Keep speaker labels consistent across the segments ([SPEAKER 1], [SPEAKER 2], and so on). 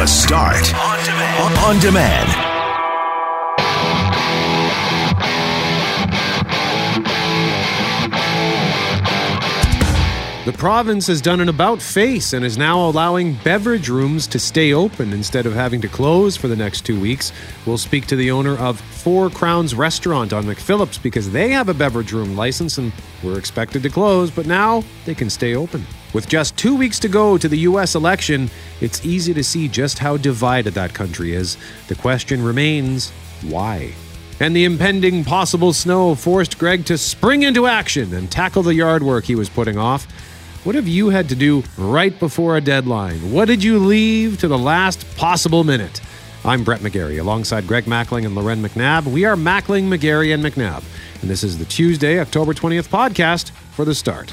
[SPEAKER 1] The Start on demand. On demand.
[SPEAKER 2] The province has done an about face and is now allowing beverage rooms to stay open instead of having to close for the next two weeks. We'll speak to the owner of Four Crowns Restaurant on McPhillips because they have a beverage room license and were expected to close, but now they can stay open. With just two weeks to go to the U.S. election, it's easy to see just how divided that country is. The question remains why? And the impending possible snow forced Greg to spring into action and tackle the yard work he was putting off. What have you had to do right before a deadline? What did you leave to the last possible minute? I'm Brett McGarry alongside Greg Mackling and Loren McNabb. We are Mackling, McGarry, and McNabb. And this is the Tuesday, October 20th podcast for the start.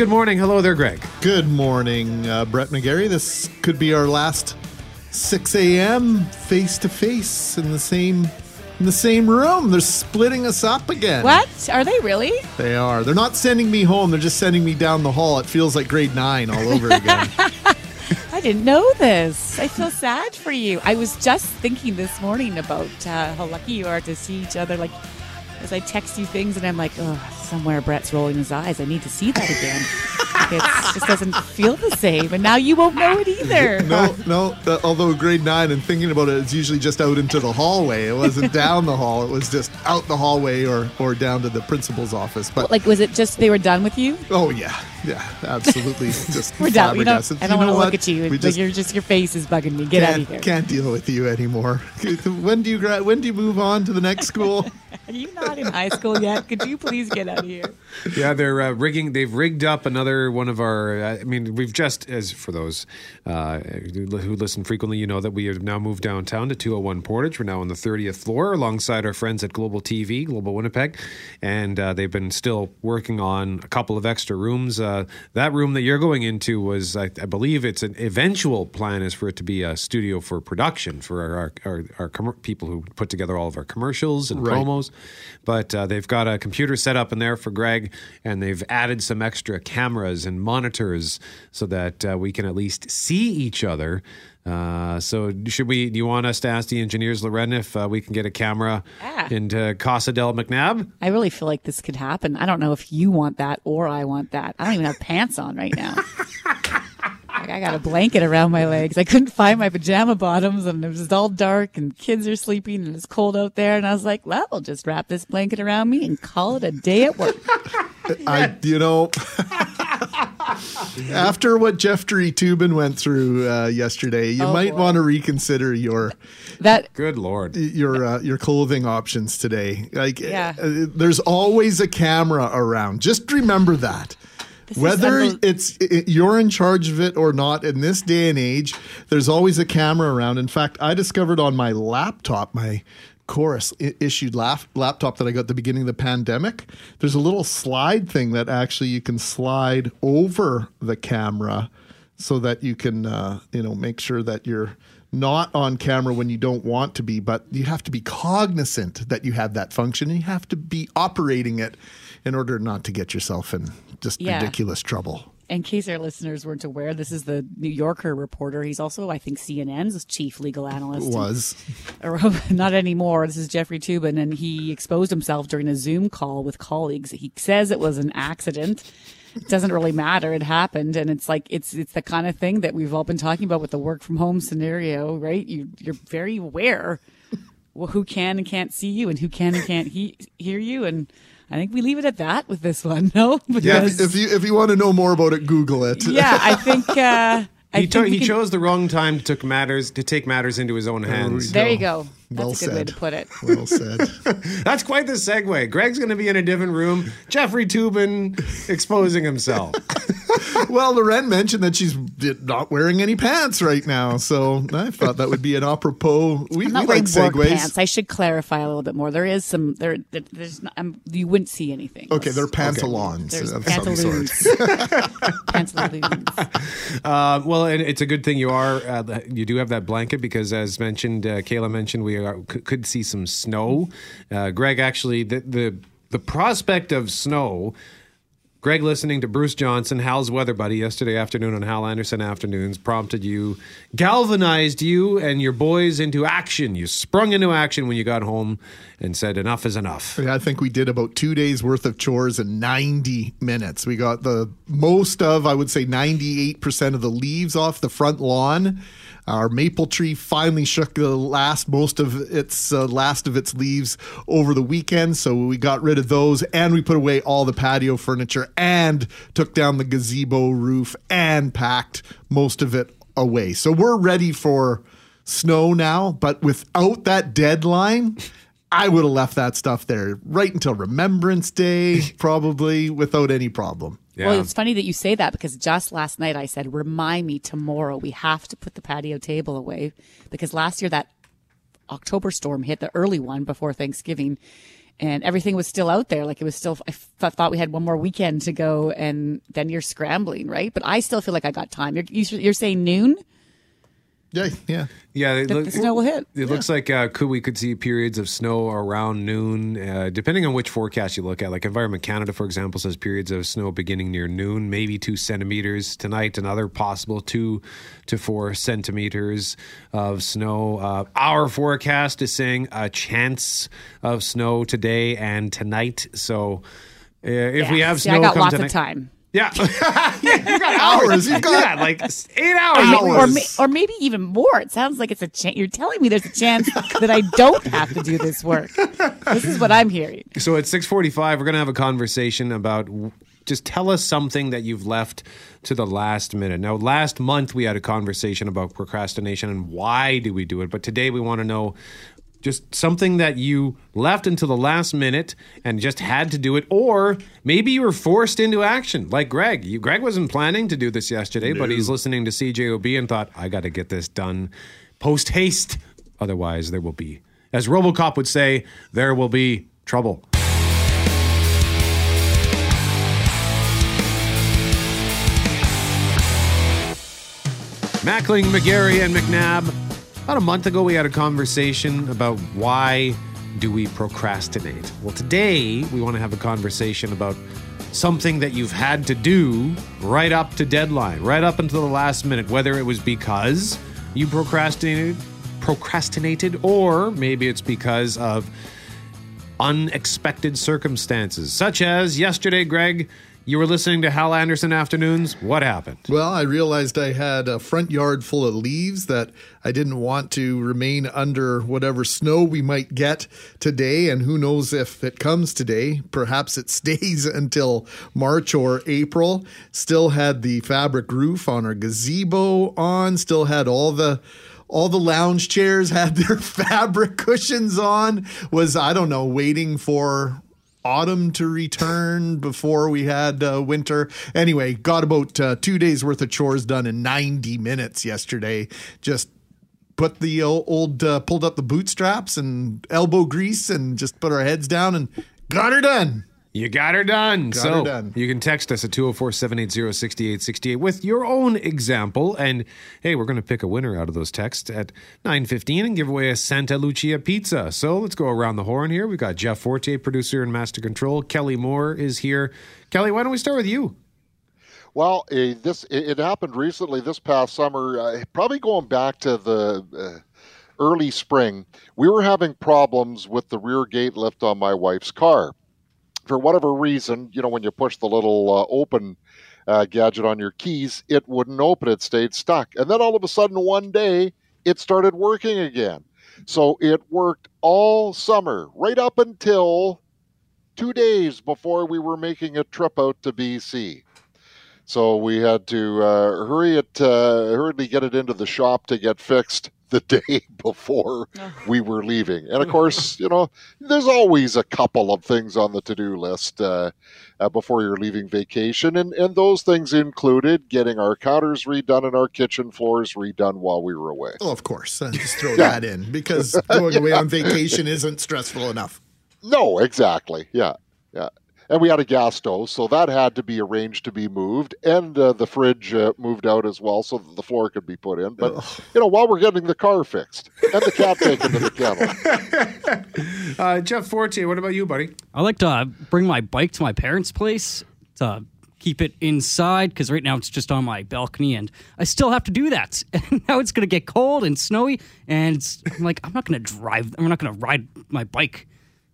[SPEAKER 2] Good morning. Hello there, Greg.
[SPEAKER 3] Good morning, uh, Brett McGarry. This could be our last 6 a.m. face to face in the same in the same room. They're splitting us up again.
[SPEAKER 4] What? Are they really?
[SPEAKER 3] They are. They're not sending me home. They're just sending me down the hall. It feels like grade nine all over again.
[SPEAKER 4] I didn't know this. I feel sad for you. I was just thinking this morning about uh, how lucky you are to see each other. Like, as I text you things, and I'm like, oh, somewhere Brett's rolling his eyes. I need to see that again. It just doesn't feel the same, and now you won't know it either.
[SPEAKER 3] no, no. Uh, although grade nine and thinking about it, it's usually just out into the hallway. It wasn't down the hall. It was just out the hallway or or down to the principal's office. But
[SPEAKER 4] like, was it just they were done with you?
[SPEAKER 3] Oh yeah, yeah, absolutely. Just
[SPEAKER 4] we're done. We don't, I don't want to look at you. We just, you're just your face is bugging me. Get out of here.
[SPEAKER 3] Can't deal with you anymore. when do you gra- When do you move on to the next school?
[SPEAKER 4] Are you not in high school yet? Could you please get out of here?
[SPEAKER 2] Yeah, they're uh, rigging. They've rigged up another one of our. I mean, we've just as for those uh, who listen frequently, you know that we have now moved downtown to 201 Portage. We're now on the 30th floor alongside our friends at Global TV, Global Winnipeg, and uh, they've been still working on a couple of extra rooms. Uh, that room that you're going into was, I, I, believe, it's an eventual plan is for it to be a studio for production for our our, our, our com- people who put together all of our commercials and right. promos. But uh, they've got a computer set up in there for Greg, and they've added some extra cameras and monitors so that uh, we can at least see each other. Uh, so should we? Do you want us to ask the engineers, Loren, if uh, we can get a camera ah. into Casa del McNabb?
[SPEAKER 4] I really feel like this could happen. I don't know if you want that or I want that. I don't even have pants on right now. Like I got a blanket around my legs. I couldn't find my pajama bottoms and it was all dark and kids are sleeping and it's cold out there. And I was like, well, I'll just wrap this blanket around me and call it a day at work.
[SPEAKER 3] I, you know, after what Jeffrey Toobin went through uh, yesterday, you oh, might want to reconsider your
[SPEAKER 4] that.
[SPEAKER 2] Good lord,
[SPEAKER 3] your uh, your clothing options today. Like, yeah. Uh, there's always a camera around. Just remember that. This Whether it's it, you're in charge of it or not, in this day and age, there's always a camera around. In fact, I discovered on my laptop, my Corus issued lap- laptop that I got at the beginning of the pandemic, there's a little slide thing that actually you can slide over the camera so that you can, uh, you know, make sure that you're not on camera when you don't want to be, but you have to be cognizant that you have that function and you have to be operating it in order not to get yourself in just yeah. ridiculous trouble.
[SPEAKER 4] In case our listeners weren't aware, this is the New Yorker reporter. He's also, I think, CNN's chief legal analyst.
[SPEAKER 3] Was.
[SPEAKER 4] Or, not anymore. This is Jeffrey Toobin, and he exposed himself during a Zoom call with colleagues. He says it was an accident. It doesn't really matter. It happened, and it's like it's it's the kind of thing that we've all been talking about with the work from home scenario, right? You you're very aware well, who can and can't see you, and who can and can't he- hear you, and I think we leave it at that with this one. No,
[SPEAKER 3] because, yeah. If you if you want to know more about it, Google it.
[SPEAKER 4] Yeah, I think. Uh,
[SPEAKER 2] he, to- he can... chose the wrong time to took matters to take matters into his own hands.
[SPEAKER 4] There you go.
[SPEAKER 3] Well
[SPEAKER 4] a good
[SPEAKER 3] said.
[SPEAKER 4] way to put it.
[SPEAKER 3] Well said.
[SPEAKER 2] That's quite the segue. Greg's going to be in a different room. Jeffrey Toobin exposing himself.
[SPEAKER 3] well, Loren mentioned that she's not wearing any pants right now, so I thought that would be an apropos. We,
[SPEAKER 4] I'm not
[SPEAKER 3] we like segues.
[SPEAKER 4] pants. I should clarify a little bit more. There is some there. There's not, um, you wouldn't see anything.
[SPEAKER 3] Okay, they're pantaloons
[SPEAKER 4] There's
[SPEAKER 3] of some sort.
[SPEAKER 4] pantaloons. pantaloons.
[SPEAKER 2] Uh, well, and it's a good thing you are. Uh, you do have that blanket because, as mentioned, uh, Kayla mentioned, we could see some snow. Uh, Greg, actually, the, the the prospect of snow. Greg, listening to Bruce Johnson, Hal's weather buddy, yesterday afternoon on Hal Anderson Afternoons, prompted you, galvanized you and your boys into action. You sprung into action when you got home and said, "Enough is enough."
[SPEAKER 3] Yeah, I think we did about two days worth of chores in 90 minutes. We got the most of, I would say, 98% of the leaves off the front lawn. Our maple tree finally shook the last, most of its uh, last of its leaves over the weekend. So we got rid of those and we put away all the patio furniture and took down the gazebo roof and packed most of it away. So we're ready for snow now, but without that deadline, I would have left that stuff there right until Remembrance Day, probably without any problem.
[SPEAKER 2] Yeah.
[SPEAKER 4] Well, it's funny that you say that because just last night I said, remind me tomorrow we have to put the patio table away because last year that October storm hit the early one before Thanksgiving and everything was still out there. Like it was still, I f- thought we had one more weekend to go and then you're scrambling, right? But I still feel like I got time. You're, you're saying noon?
[SPEAKER 3] Yeah, yeah.
[SPEAKER 2] Yeah, it
[SPEAKER 4] The,
[SPEAKER 2] look-
[SPEAKER 4] the snow will hit.
[SPEAKER 2] It looks like uh, could we could see periods of snow around noon, uh, depending on which forecast you look at. Like Environment Canada, for example, says periods of snow beginning near noon, maybe two centimeters tonight. Another possible two to four centimeters of snow. Uh, our forecast is saying a chance of snow today and tonight. So uh, if we
[SPEAKER 4] Yeah.
[SPEAKER 2] have
[SPEAKER 4] See,
[SPEAKER 2] snow,
[SPEAKER 4] I got
[SPEAKER 2] come
[SPEAKER 4] lots
[SPEAKER 2] tonight-
[SPEAKER 4] of time.
[SPEAKER 2] Yeah, yeah, you got hours. You got like eight hours.
[SPEAKER 4] Or,
[SPEAKER 3] Hours.
[SPEAKER 4] ma- or maybe even more. It sounds like it's a chance. You're telling me there's a chance that I don't have to do this work. This is what I'm hearing.
[SPEAKER 2] So at 6:45 we're going to have a conversation about just tell us something that you've left to the last minute. Now last month we had a conversation about procrastination and why do we do it, but today we want to know just something that you left until the last minute and just had to do it or maybe you were forced into action like Greg. You, Greg wasn't planning to do this yesterday, but he's listening to CJOB and thought I got to get this done post haste otherwise there will be as RoboCop would say there will be trouble. Mackling, McGarry, and McNabb. About a month ago, we had a conversation about why do we procrastinate. Well, today we want to have a conversation about something that you've had to do right up to deadline, right up until the last minute, whether it was because you procrastinated, procrastinated, or maybe it's because of unexpected circumstances, such as yesterday, Greg. You were listening to Hal Anderson Afternoons. What happened?
[SPEAKER 3] Well, I realized I had a front yard full of leaves that I didn't want to remain under whatever snow we might get today. And who knows if it comes today. Perhaps it stays until March or April. Still had the fabric roof on our gazebo on, still had all the all the lounge chairs had their fabric cushions on was i don't know waiting for autumn to return before we had uh, winter. Anyway, got about uh, two days worth of chores done in 90 minutes yesterday. Just put the old, uh, pulled up the bootstraps and elbow grease and just put our heads down and got her done.
[SPEAKER 2] You got her done.
[SPEAKER 3] Got
[SPEAKER 2] so
[SPEAKER 3] her done.
[SPEAKER 2] you can text us at 204 780 6868 with your own example. And hey, we're going to pick a winner out of those texts at 915 and give away a Santa Lucia pizza. So let's go around the horn here. We've got Jeff Forte, producer and master control. Kelly Moore is here. Kelly, why don't we start with you?
[SPEAKER 5] Well, uh, this it, it happened recently this past summer, uh, probably going back to the uh, early spring. We were having problems with the rear gate lift on my wife's car. For whatever reason, you know, when you push the little uh, open uh, gadget on your keys, it wouldn't open. It stayed stuck. And then all of a sudden, one day, it started working again. So it worked all summer, right up until two days before we were making a trip out to BC. So we had to uh, hurry it, uh, hurriedly get it into the shop to get fixed. The day before we were leaving. And of course, you know, there's always a couple of things on the to do list uh, uh, before you're leaving vacation. And, and those things included getting our counters redone and our kitchen floors redone while we were away.
[SPEAKER 3] Oh, of course. Uh, just throw yeah. that in because going yeah. away on vacation isn't stressful enough.
[SPEAKER 5] No, exactly. Yeah. Yeah and we had a gas stove, so that had to be arranged to be moved, and uh, the fridge uh, moved out as well, so that the floor could be put in. But Ugh. you know, while we're getting the car fixed and the cat taken to the kennel.
[SPEAKER 2] Uh, Jeff Fortier, what about you, buddy?
[SPEAKER 6] I like to bring my bike to my parents' place to keep it inside because right now it's just on my balcony, and I still have to do that. And now it's going to get cold and snowy, and I'm like, I'm not going to drive. I'm not going to ride my bike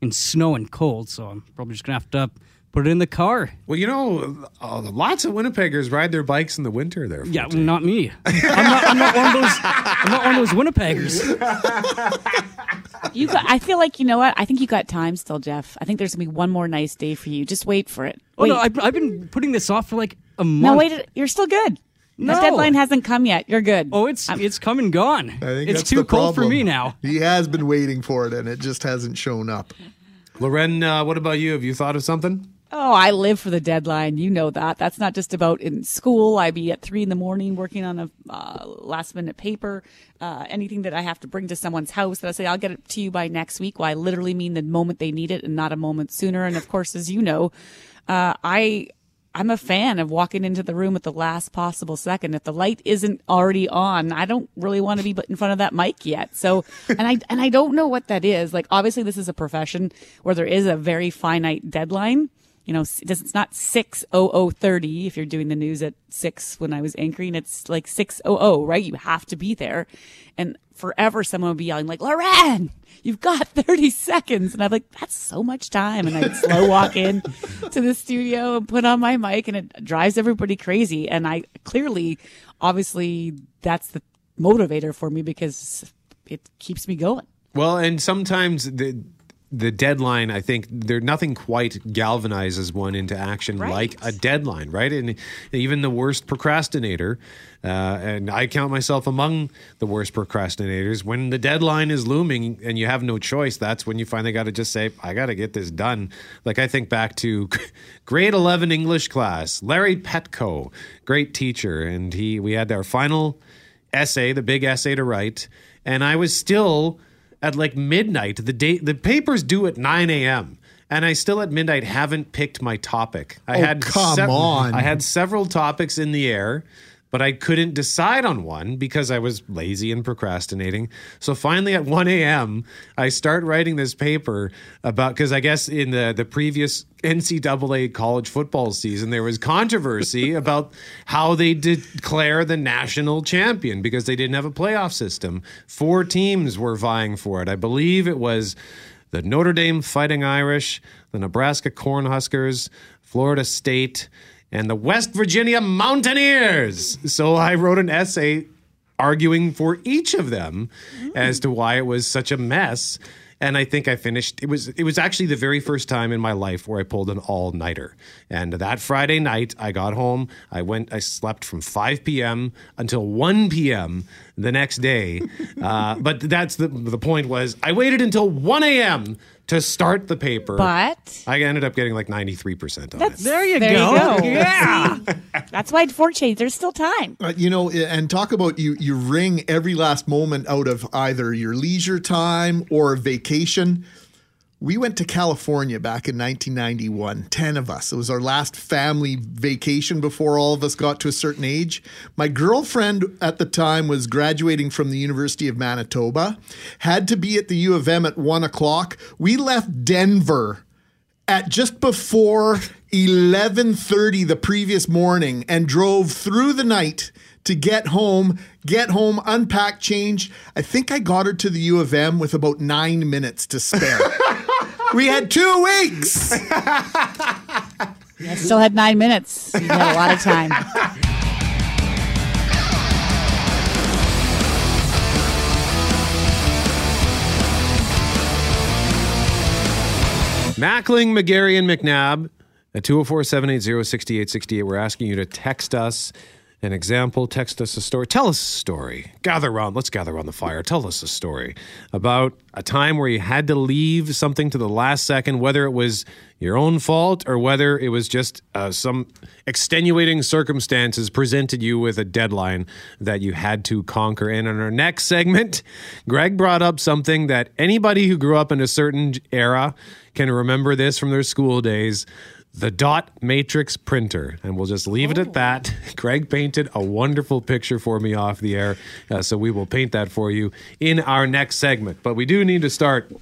[SPEAKER 6] in snow and cold, so I'm probably just going to have to put it in the car.
[SPEAKER 2] Well, you know, uh, lots of Winnipeggers ride their bikes in the winter. There,
[SPEAKER 6] yeah, well, not me. I'm not, I'm not, one of those. I'm not one of those Winnipeggers.
[SPEAKER 4] You, got, I feel like you know what? I think you got time still, Jeff. I think there's gonna be one more nice day for you. Just wait for it.
[SPEAKER 6] Wait. Oh no, I've, I've been putting this off for like a month.
[SPEAKER 4] No, wait. You're still good. No. The deadline hasn't come yet. You're good.
[SPEAKER 6] Oh, it's I'm, it's come and gone. I think it's too cold for me now.
[SPEAKER 3] He has been waiting for it, and it just hasn't shown up.
[SPEAKER 2] Loren, uh, what about you? Have you thought of something?
[SPEAKER 4] Oh, I live for the deadline. You know that. That's not just about in school. I be at three in the morning working on a uh, last minute paper. Uh, anything that I have to bring to someone's house that I say I'll get it to you by next week. Well, I literally mean the moment they need it and not a moment sooner. And of course, as you know, uh, I I'm a fan of walking into the room at the last possible second. If the light isn't already on, I don't really want to be in front of that mic yet. So, and I and I don't know what that is. Like, obviously, this is a profession where there is a very finite deadline you know, it's not 60030 if you're doing the news at 6 when I was anchoring. It's like 600, right? You have to be there. And forever someone would be yelling like, Loren, you've got 30 seconds. And I'm like, that's so much time. And I'd slow walk in to the studio and put on my mic and it drives everybody crazy. And I clearly, obviously that's the motivator for me because it keeps me going.
[SPEAKER 2] Well, and sometimes the the deadline, I think there nothing quite galvanizes one into action right. like a deadline, right? And even the worst procrastinator, uh, and I count myself among the worst procrastinators. When the deadline is looming and you have no choice, that's when you finally got to just say, "I got to get this done." Like I think back to grade eleven English class, Larry Petco, great teacher, and he we had our final essay, the big essay to write, and I was still at like midnight. The day the papers due at nine a.m. And I still at midnight haven't picked my topic. I
[SPEAKER 3] oh, had come on.
[SPEAKER 2] I had several topics in the air but I couldn't decide on one because I was lazy and procrastinating. So finally, at 1 a.m., I start writing this paper about because I guess in the the previous NCAA college football season there was controversy about how they declare the national champion because they didn't have a playoff system. Four teams were vying for it. I believe it was the Notre Dame Fighting Irish, the Nebraska Cornhuskers, Florida State and the West Virginia Mountaineers. So I wrote an essay arguing for each of them mm. as to why it was such a mess. And I think I finished. It was it was actually the very first time in my life where I pulled an all nighter. And that Friday night, I got home. I went. I slept from 5 p.m. until 1 p.m. the next day. uh, but that's the the point was I waited until 1 a.m to start the paper.
[SPEAKER 4] But
[SPEAKER 2] I ended up getting like 93% on
[SPEAKER 4] That's,
[SPEAKER 2] it.
[SPEAKER 6] There you
[SPEAKER 4] there
[SPEAKER 6] go.
[SPEAKER 4] You go. yeah. That's why for change, there's still time.
[SPEAKER 3] Uh, you know, and talk about you you wring every last moment out of either your leisure time or vacation. We went to California back in 1991, 10 of us. It was our last family vacation before all of us got to a certain age. My girlfriend at the time was graduating from the University of Manitoba, had to be at the U of M at one o'clock. We left Denver at just before 11:30 the previous morning and drove through the night to get home, get home, unpack, change. I think I got her to the U of M with about nine minutes to spare. we had two weeks.
[SPEAKER 4] yeah, still had nine minutes. You had a lot of time.
[SPEAKER 2] Mackling, McGarry, and McNabb at 204 780 6868. We're asking you to text us an example, text us a story. Tell us a story. Gather around. Let's gather around the fire. Tell us a story about a time where you had to leave something to the last second, whether it was your own fault or whether it was just uh, some extenuating circumstances presented you with a deadline that you had to conquer. And in our next segment, Greg brought up something that anybody who grew up in a certain era can remember this from their school days the dot matrix printer. And we'll just leave oh. it at oh. that. Greg painted a wonderful picture for me off the air. Uh, so we will paint that for you in our next segment. But we do need to start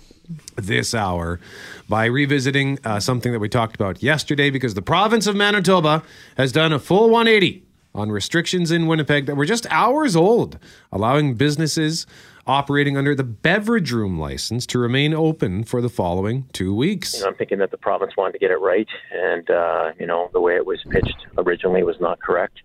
[SPEAKER 2] this hour by revisiting uh, something that we talked about yesterday because the province of Manitoba has done a full 180 on restrictions in Winnipeg that were just hours old, allowing businesses operating under the beverage room license to remain open for the following two weeks.
[SPEAKER 7] You know, I'm thinking that the province wanted to get it right, and uh, you know the way it was pitched originally was not correct,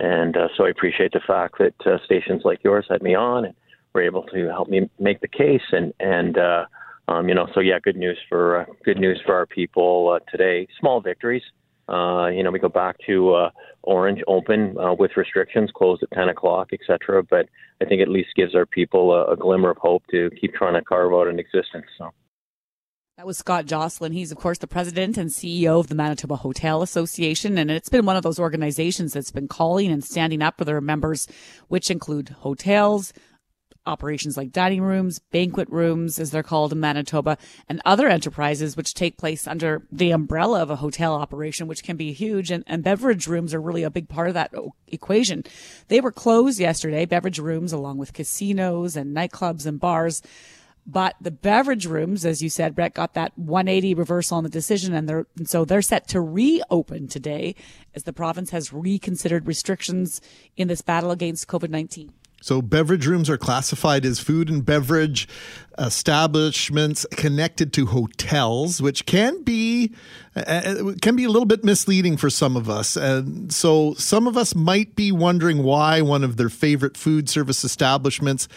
[SPEAKER 7] and uh, so I appreciate the fact that uh, stations like yours had me on and were able to help me make the case, and and uh, um, you know, so yeah, good news for uh, good news for our people uh, today. Small victories. Uh, you know, we go back to uh, Orange open uh, with restrictions, closed at 10 o'clock, etc. But I think at least gives our people a, a, glimmer of hope to keep trying to carve out an existence. So.
[SPEAKER 4] That was Scott Jocelyn. He's, of course, the president and CEO of the Manitoba Hotel Association. And it's been one of those organizations that's been calling and standing up for their members, which include hotels, operations like dining rooms, banquet rooms, as they're called in Manitoba, and other enterprises which take place under the umbrella of a hotel operation, which can be huge. And, and beverage rooms are really a big part of that equation. They were closed yesterday, beverage rooms, along with casinos and nightclubs and bars. But the beverage rooms, as you said, Brett got that 180 reversal on the decision, and they're and so they're set to reopen today as the province has reconsidered restrictions in this battle against COVID 19.
[SPEAKER 3] So, beverage rooms are classified as food and beverage establishments connected to hotels, which can be uh, can be a little bit misleading for some of us. And so, some of us might be wondering why one of their favorite food service establishments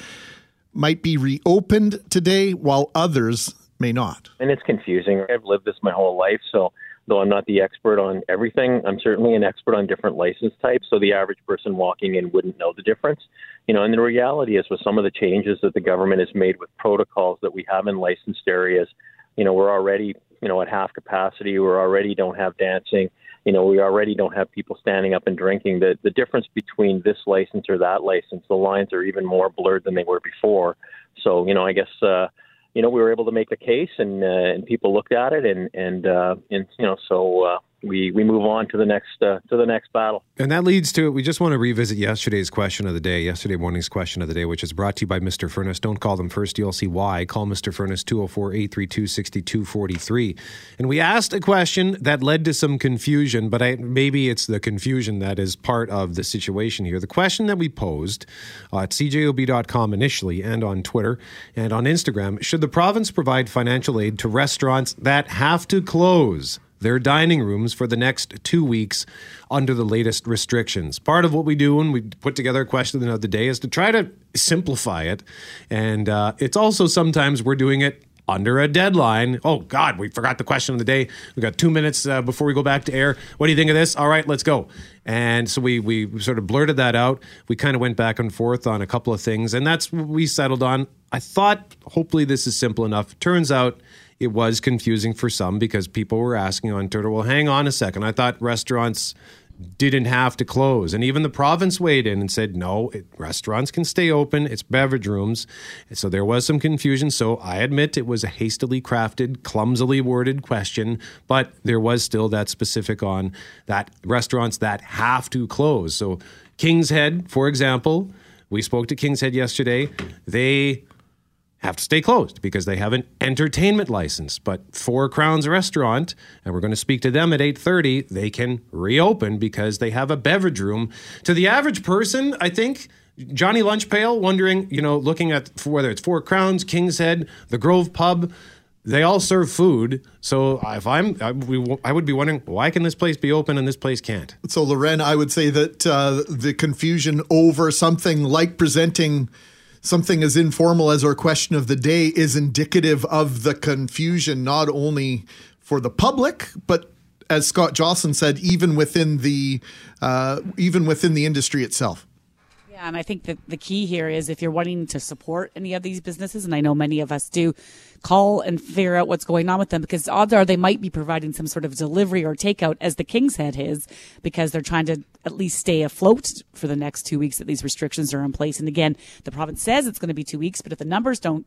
[SPEAKER 3] might be reopened today, while others may not.
[SPEAKER 7] And it's confusing. I've lived this my whole life, so though I'm not the expert on everything, I'm certainly an expert on different license types. So the average person walking in wouldn't know the difference. You know, and the reality is with some of the changes that the government has made with protocols that we have in licensed areas, you know, we're already, you know, at half capacity. We already don't have dancing. You know, we already don't have people standing up and drinking. The the difference between this license or that license, the lines are even more blurred than they were before. So, you know, I guess uh, you know, we were able to make the case, and uh, and people looked at it, and and uh, and you know, so uh, we we move on to the next uh, to the next battle.
[SPEAKER 2] And that leads to it. we just want to revisit yesterday's question of the day, yesterday morning's question of the day, which is brought to you by Mr. Furnace. Don't call them first, you'll see why. Call Mr. Furnace 204-832-6243. And we asked a question that led to some confusion, but I, maybe it's the confusion that is part of the situation here. The question that we posed uh, at cjob.com initially and on Twitter and on Instagram, should the province provide financial aid to restaurants that have to close? Their dining rooms for the next two weeks under the latest restrictions. Part of what we do when we put together a question of the day is to try to simplify it. And uh, it's also sometimes we're doing it under a deadline. Oh, God, we forgot the question of the day. We got two minutes uh, before we go back to air. What do you think of this? All right, let's go. And so we we sort of blurted that out. We kind of went back and forth on a couple of things, and that's what we settled on. I thought hopefully this is simple enough. Turns out it was confusing for some because people were asking on Twitter, well, hang on a second. I thought restaurants didn't have to close. And even the province weighed in and said, no, it, restaurants can stay open. It's beverage rooms. so there was some confusion. So I admit it was a hastily crafted, clumsily worded question, but there was still that specific on that restaurants that have to close. So King's Head, for example, we spoke to King's Head yesterday. They have to stay closed because they have an entertainment license. But Four Crowns Restaurant, and we're going to speak to them at 8:30, they can reopen because they have a beverage room. To the average person, I think Johnny Lunch Pail wondering, you know, looking at whether it's Four Crowns, King's Head, the Grove Pub, they all serve food. So if I'm, I, would be wondering why can this place be open and this place can't.
[SPEAKER 3] So Loren, I would say that uh, the confusion over something like presenting something as informal as our question of the day is indicative of the confusion, not only for the public, but as Scott Jocelyn said, even within the uh, even within the industry itself.
[SPEAKER 4] Yeah, and I think that the key here is if you're wanting to support any of these businesses, and I know many of us do, call and figure out what's going on with them because odds are they might be providing some sort of delivery or takeout as the King's Head is because they're trying to at least stay afloat for the next two weeks that these restrictions are in place. And again, the province says it's going to be two weeks, but if the numbers don't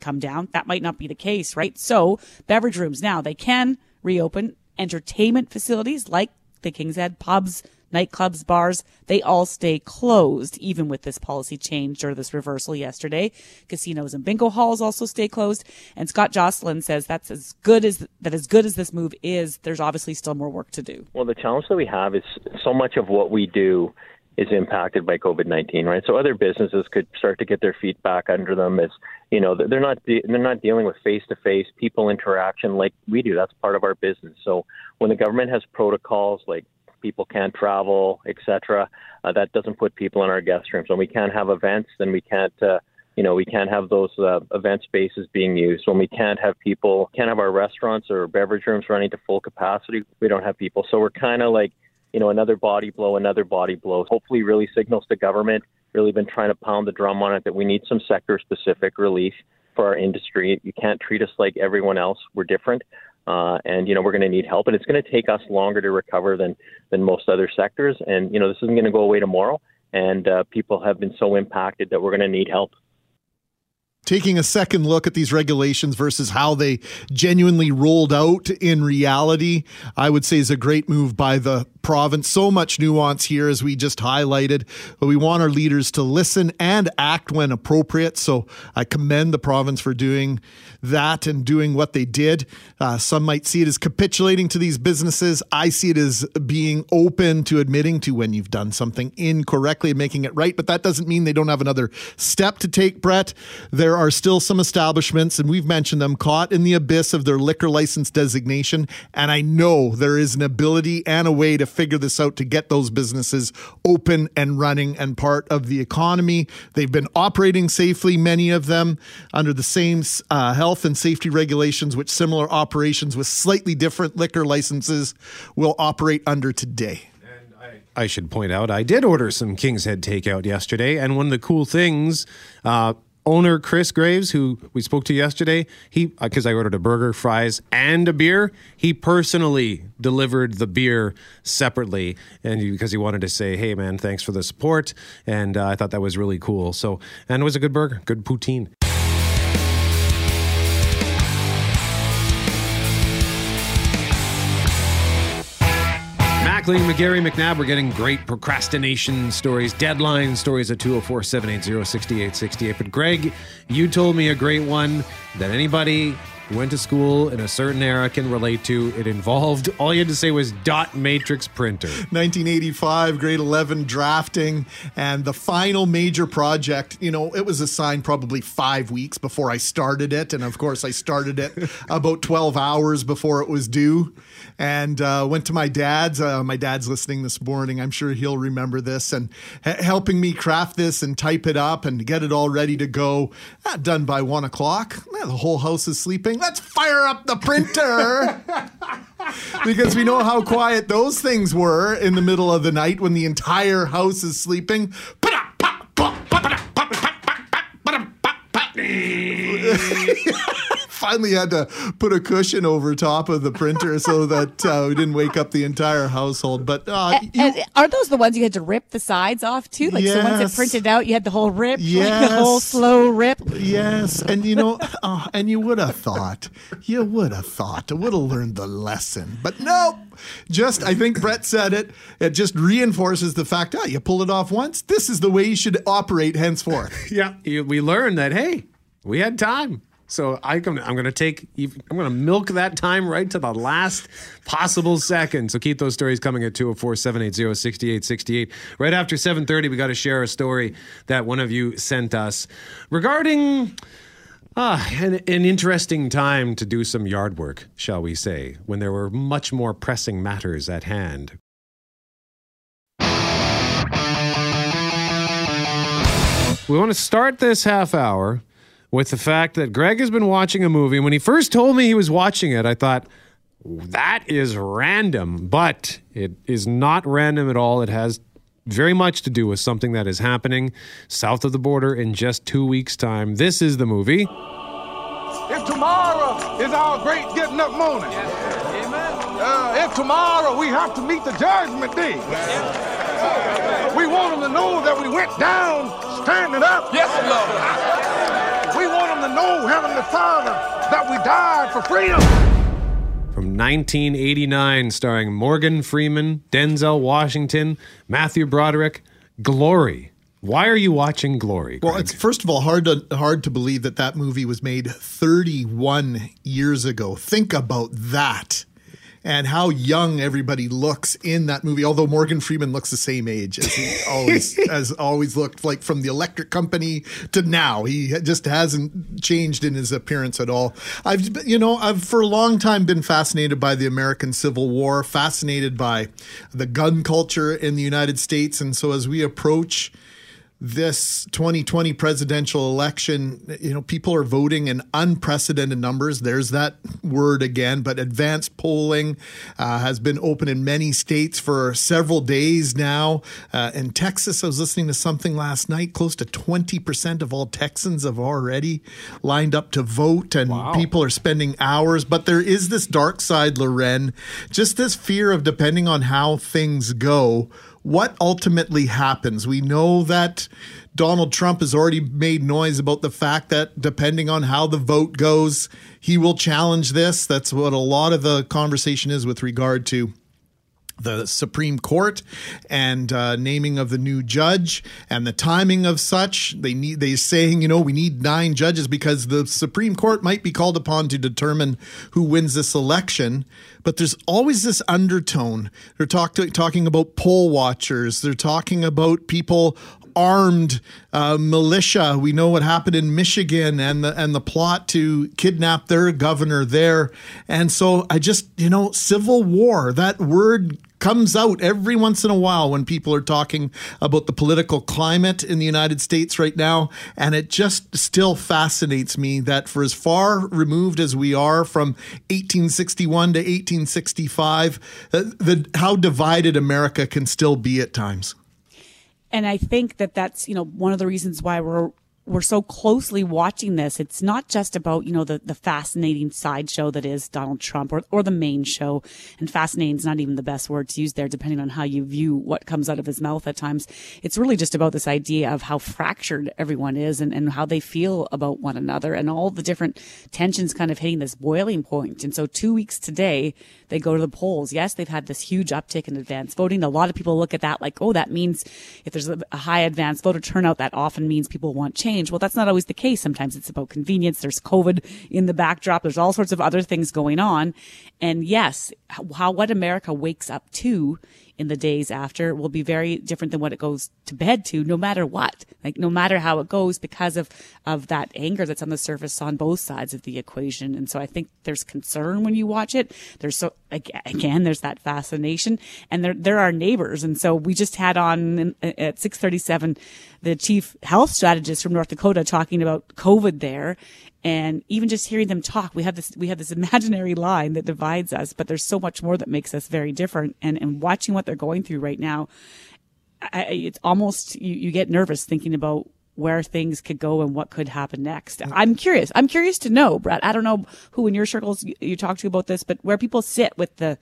[SPEAKER 4] come down, that might not be the case, right? So beverage rooms now they can reopen entertainment facilities like the King's Head pubs, nightclubs, bars, they all stay closed, even with this policy change or this reversal yesterday. Casinos and bingo halls also stay closed. And Scott Jocelyn says that's as good as that as good as this move is, there's obviously still more work to do.
[SPEAKER 7] Well, the challenge that we have is so much of what we do is impacted by COVID nineteen, right? So other businesses could start to get their feet back under them as you know they're not de- they're not dealing with face to face people interaction like we do. That's part of our business. So when the government has protocols like people can't travel, etc. Uh, that doesn't put people in our guest rooms. When we can't have events, then we can't. Uh, you know, we can't have those uh, event spaces being used. When we can't have people, can't have our restaurants or beverage rooms running to full capacity, we don't have people. So we're kind of like, you know, another body blow, another body blow. Hopefully, really signals to government. Really been trying to pound the drum on it that we need some sector specific relief for our industry. You can't treat us like everyone else. We're different. Uh, and you know we're going to need help, and it's going to take us longer to recover than than most other sectors. And you know this isn't going to go away tomorrow, and uh, people have been so impacted that we're going to need help
[SPEAKER 3] taking a second look at these regulations versus how they genuinely rolled out in reality, I would say is a great move by the province. So much nuance here, as we just highlighted. But we want our leaders to listen and act when appropriate. So I commend the province for doing that and doing what they did. Uh, some might see it as capitulating to these businesses. I see it as being open to admitting to when you've done something incorrectly and making it right. But that doesn't mean they don't have another step to take, Brett. There are still some establishments, and we've mentioned them, caught in the abyss of their liquor license designation. And I know there is an ability and a way to figure this out to get those businesses open and running and part of the economy. They've been operating safely, many of them under the same uh, health and safety regulations, which similar operations with slightly different liquor licenses will operate under today.
[SPEAKER 2] And I should point out, I did order some King's Head takeout yesterday, and one of the cool things, uh, owner Chris Graves, who we spoke to yesterday, he because uh, I ordered a burger, fries, and a beer, he personally delivered the beer separately, and he, because he wanted to say, "Hey, man, thanks for the support," and uh, I thought that was really cool. So, and it was a good burger, good poutine. Mackling, McGarry, McNabb, we're getting great procrastination stories, deadline stories at 204 780 6868. But Greg, you told me a great one that anybody went to school in a certain era can relate to. It involved, all you had to say was dot matrix printer.
[SPEAKER 3] 1985, grade 11 drafting, and the final major project, you know, it was assigned probably five weeks before I started it. And of course, I started it about 12 hours before it was due and uh, went to my dad's. Uh, my dad's listening this morning. I'm sure he'll remember this and helping me craft this and type it up and get it all ready to go. Uh, done by one o'clock. the whole house is sleeping. Let's fire up the printer. because we know how quiet those things were in the middle of the night when the entire house is sleeping. Finally had to put a cushion over top of the printer so that uh, we didn't wake up the entire household. But uh,
[SPEAKER 4] and, you, and are those the ones you had to rip the sides off too? Like yes. so once it printed out, you had the whole rip, yes. like the whole slow rip.
[SPEAKER 3] Yes, and you know, uh, and you would have thought, you would have thought, would have learned the lesson, but no. Just, I think Brett said it. It just reinforces the fact, oh, you pull it off once. This is the way you should operate henceforth.
[SPEAKER 2] yeah, we learned that. Hey, we had time. So I come, I'm going to take, I'm going to milk that time right to the last possible second. So keep those stories coming at 204 780 6868. Right after 730, we got to share a story that one of you sent us regarding ah, an, an interesting time to do some yard work, shall we say, when there were much more pressing matters at hand. We want to start this half hour with the fact that Greg has been watching a movie. And when he first told me he was watching it, I thought, That is random, but it is not random at all. It has very much to do with something that is happening south of the border in just two weeks' time. This is the movie.
[SPEAKER 8] If tomorrow is our great getting up morning, uh, if tomorrow we have to meet the judgment day, we want them to know that we went down standing up. Yes, Lord. We want them to know, Heavenly Father, that we died for freedom
[SPEAKER 2] from 1989, starring Morgan Freeman, Denzel Washington, Matthew Broderick, Glory. Why are you watching Glory?
[SPEAKER 3] Greg? Well, it's first of all hard to hard to believe that that movie was made 31 years ago. Think about that and how young everybody looks in that movie. Although Morgan Freeman looks the same age as he always has always looked, like from the Electric Company to now. He just hasn't changed in his appearance at all. I've you know I've for a long time been fascinated by the American Civil War, fascinated by the gun culture in the United States, and so as we approach this 2020 presidential election, you know, people are voting in unprecedented numbers. There's that word again, but advanced polling uh, has been open in many states for several days now. Uh, in Texas, I was listening to something last night. Close to 20% of all Texans have already lined up to vote, and wow. people are spending hours. But there is this dark side, Loren, just this fear of depending on how things go what ultimately happens? We know that Donald Trump has already made noise about the fact that depending on how the vote goes, he will challenge this. That's what a lot of the conversation is with regard to the Supreme Court and uh, naming of the new judge and the timing of such. They need they saying you know we need nine judges because the Supreme Court might be called upon to determine who wins this election. But there's always this undertone. They're talk to, talking about poll watchers. They're talking about people armed uh, militia. We know what happened in Michigan and the and the plot to kidnap their governor there. And so I just you know civil war. That word comes out every once in a while when people are talking about the political climate in the United States right now. And it just still fascinates me that for as far removed as we are from 1861 to 1865, uh, the, how divided America can still be at times.
[SPEAKER 4] And I think that that's, you know, one of the reasons why we're we're so closely watching this. It's not just about, you know, the, the fascinating sideshow that is Donald Trump or, or the main show. And fascinating is not even the best word to use there, depending on how you view what comes out of his mouth at times. It's really just about this idea of how fractured everyone is and, and how they feel about one another and all the different tensions kind of hitting this boiling point. And so two weeks today, they go to the polls. Yes, they've had this huge uptick in advance voting. A lot of people look at that like, oh, that means if there's a, high advance voter turnout, that often means people want change change. Well, that's not always the case. Sometimes it's about convenience. There's COVID in the backdrop. There's all sorts of other things going on. And yes, how, what America wakes up to in the days after will be very different than what it goes to bed to, no matter what. Like no matter how it goes, because of of that anger that's on the surface on both sides of the equation. And so I think there's concern when you watch it. There's so again, there's that fascination, and there there are neighbors. And so we just had on at 6:37 the chief health strategist from North Dakota talking about COVID there and even just hearing them talk we have this we have this imaginary line that divides us but there's so much more that makes us very different and and watching what they're going through right now I, it's almost you, you get nervous thinking about where things could go and what could happen next. I'm curious. I'm curious to know, Brad. I don't know who in your circles you, talk to about this, but where people sit with the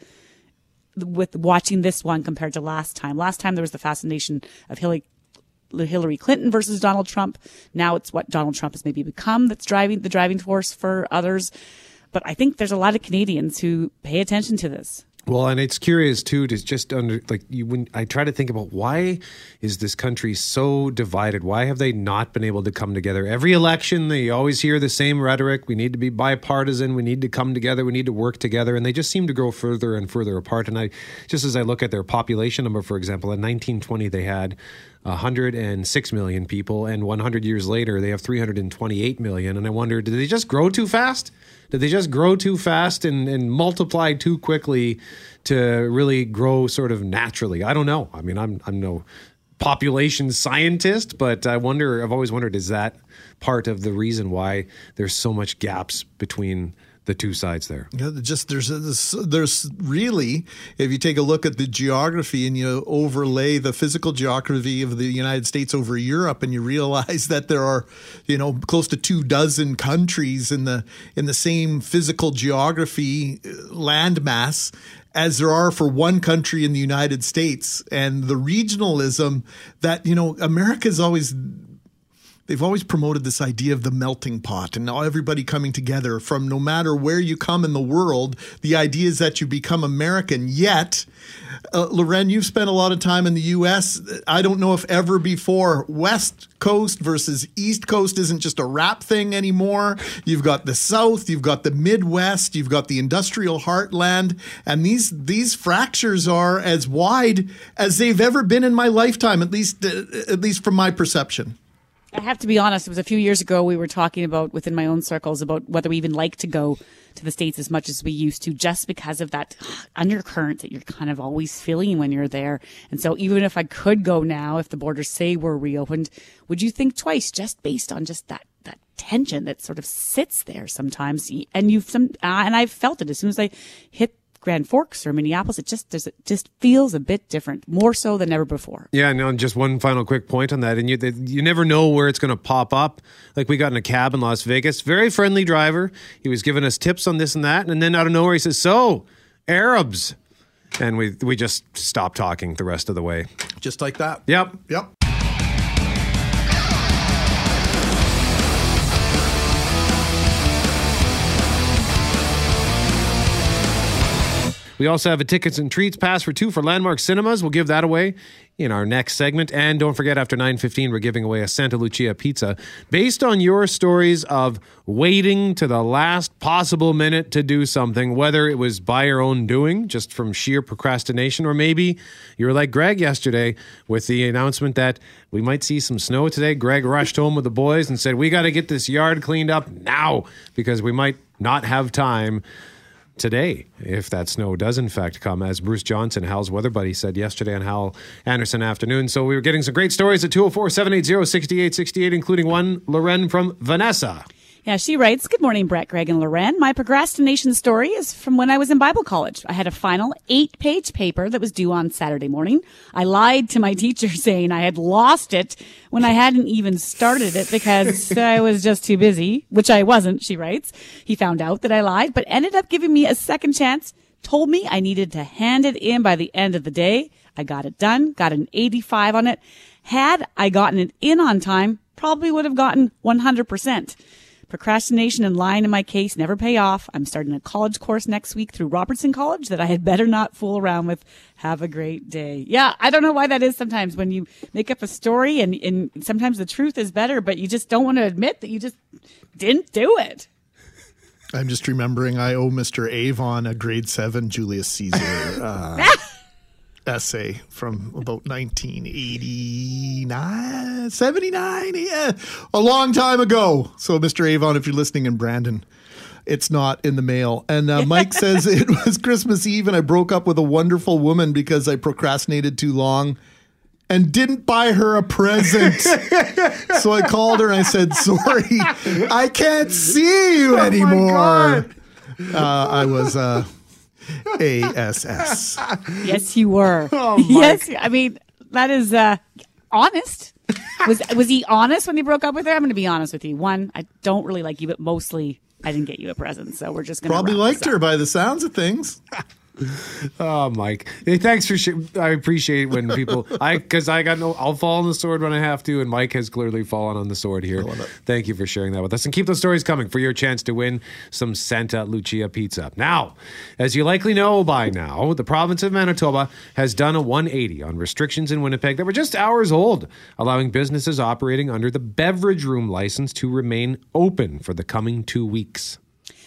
[SPEAKER 4] with watching this one compared to last time. Last time there was the fascination of Hillary Hillary Clinton versus Donald Trump. Now it's what Donald Trump has maybe become that's driving the driving force for others. But I think there's a lot of Canadians who pay attention to this.
[SPEAKER 2] Well, and it's curious too to just under like you when I try to think about why is this country so divided? Why have they not been able to come together? Every election they always hear the same rhetoric. We need to be bipartisan, we need to come together, we need to work together, and they just seem to grow further and further apart. And I just as I look at their population number for example, in 1920 they had 106 million people, and 100 years later, they have 328 million. And I wonder, did they just grow too fast? Did they just grow too fast and, and multiply too quickly to really grow sort of naturally? I don't know. I mean, I'm I'm no population scientist, but I wonder. I've always wondered, is that part of the reason why there's so much gaps between the two sides there.
[SPEAKER 3] Yeah, just there's there's really if you take a look at the geography and you overlay the physical geography of the United States over Europe and you realize that there are you know close to two dozen countries in the in the same physical geography uh, landmass as there are for one country in the United States and the regionalism that you know America's always they've always promoted this idea of the melting pot and now everybody coming together from no matter where you come in the world. The idea is that you become American. Yet, uh, Loren, you've spent a lot of time in the U.S. I don't know if ever before West Coast versus East Coast isn't just a rap thing anymore. You've got the South, you've got the Midwest, you've got the industrial heartland, and these these fractures are as wide as they've ever been in my lifetime, at least uh, at least from my perception.
[SPEAKER 4] I have to be honest. It was a few years ago we were talking about within my own circles about whether we even like to go to the states as much as we used to, just because of that undercurrent that you're kind of always feeling when you're there. And so, even if I could go now, if the borders say were reopened, would you think twice, just based on just that that tension that sort of sits there sometimes? And you've some, uh, and I've felt it as soon as I hit Grand Forks or Minneapolis, it just it just feels a bit different, more so than ever before.
[SPEAKER 2] Yeah, no. Just one final quick point on that, and you you never know where it's going to pop up. Like we got in a cab in Las Vegas, very friendly driver. He was giving us tips on this and that, and then out of nowhere he says, "So, Arabs," and we we just stopped talking the rest of the way.
[SPEAKER 3] Just like that.
[SPEAKER 2] Yep.
[SPEAKER 3] Yep.
[SPEAKER 2] We also have a tickets and treats pass for two for Landmark Cinemas. We'll give that away in our next segment. And don't forget, after 9.15, we're giving away a Santa Lucia pizza based on your stories of waiting to the last possible minute to do something, whether it was by your own doing, just from sheer procrastination, or maybe you were like Greg yesterday with the announcement that we might see some snow today. Greg rushed home with the boys and said, we got to get this yard cleaned up now because we might not have time today if that snow does in fact come, as Bruce Johnson, Hal's weather buddy, said yesterday on Hal Anderson afternoon. So we were getting some great stories at 204 780 6868, including one, Loren from Vanessa.
[SPEAKER 4] Yeah, she writes, Good morning, Brett, Greg, and Loren. My procrastination story is from when I was in Bible college. I had a final eight page paper that was due on Saturday morning. I lied to my teacher saying I had lost it when I hadn't even started it because I was just too busy, which I wasn't, she writes. He found out that I lied, but ended up giving me a second chance, told me I needed to hand it in by the end of the day. I got it done, got an 85 on it. Had I gotten it in on time, probably would have gotten 100%. Procrastination and lying in my case never pay off. I'm starting a college course next week through Robertson College that I had better not fool around with. Have a great day. Yeah, I don't know why that is sometimes when you make up a story and, and sometimes the truth is better, but you just don't want to admit that you just didn't do it.
[SPEAKER 3] I'm just remembering I owe Mr. Avon a grade seven Julius Caesar. Uh, essay from about 1989, 79, yeah, a long time ago. So, Mr. Avon, if you're listening in Brandon, it's not in the mail. And uh, Mike says it was Christmas Eve and I broke up with a wonderful woman because I procrastinated too long and didn't buy her a present. so I called her and I said, Sorry, I can't see you anymore. Uh, I was. Uh, ASS.
[SPEAKER 4] Yes, you were. Oh, yes, I mean that is uh, honest. Was was he honest when he broke up with her? I'm going to be honest with you. One, I don't really like you, but mostly I didn't get you a present, so we're just going to
[SPEAKER 3] probably liked her by the sounds of things.
[SPEAKER 2] oh, Mike. Hey, thanks for. Sh- I appreciate when people. I because I got no. I'll fall on the sword when I have to, and Mike has clearly fallen on the sword here. Thank you for sharing that with us, and keep those stories coming for your chance to win some Santa Lucia pizza. Now, as you likely know by now, the province of Manitoba has done a 180 on restrictions in Winnipeg that were just hours old, allowing businesses operating under the beverage room license to remain open for the coming two weeks.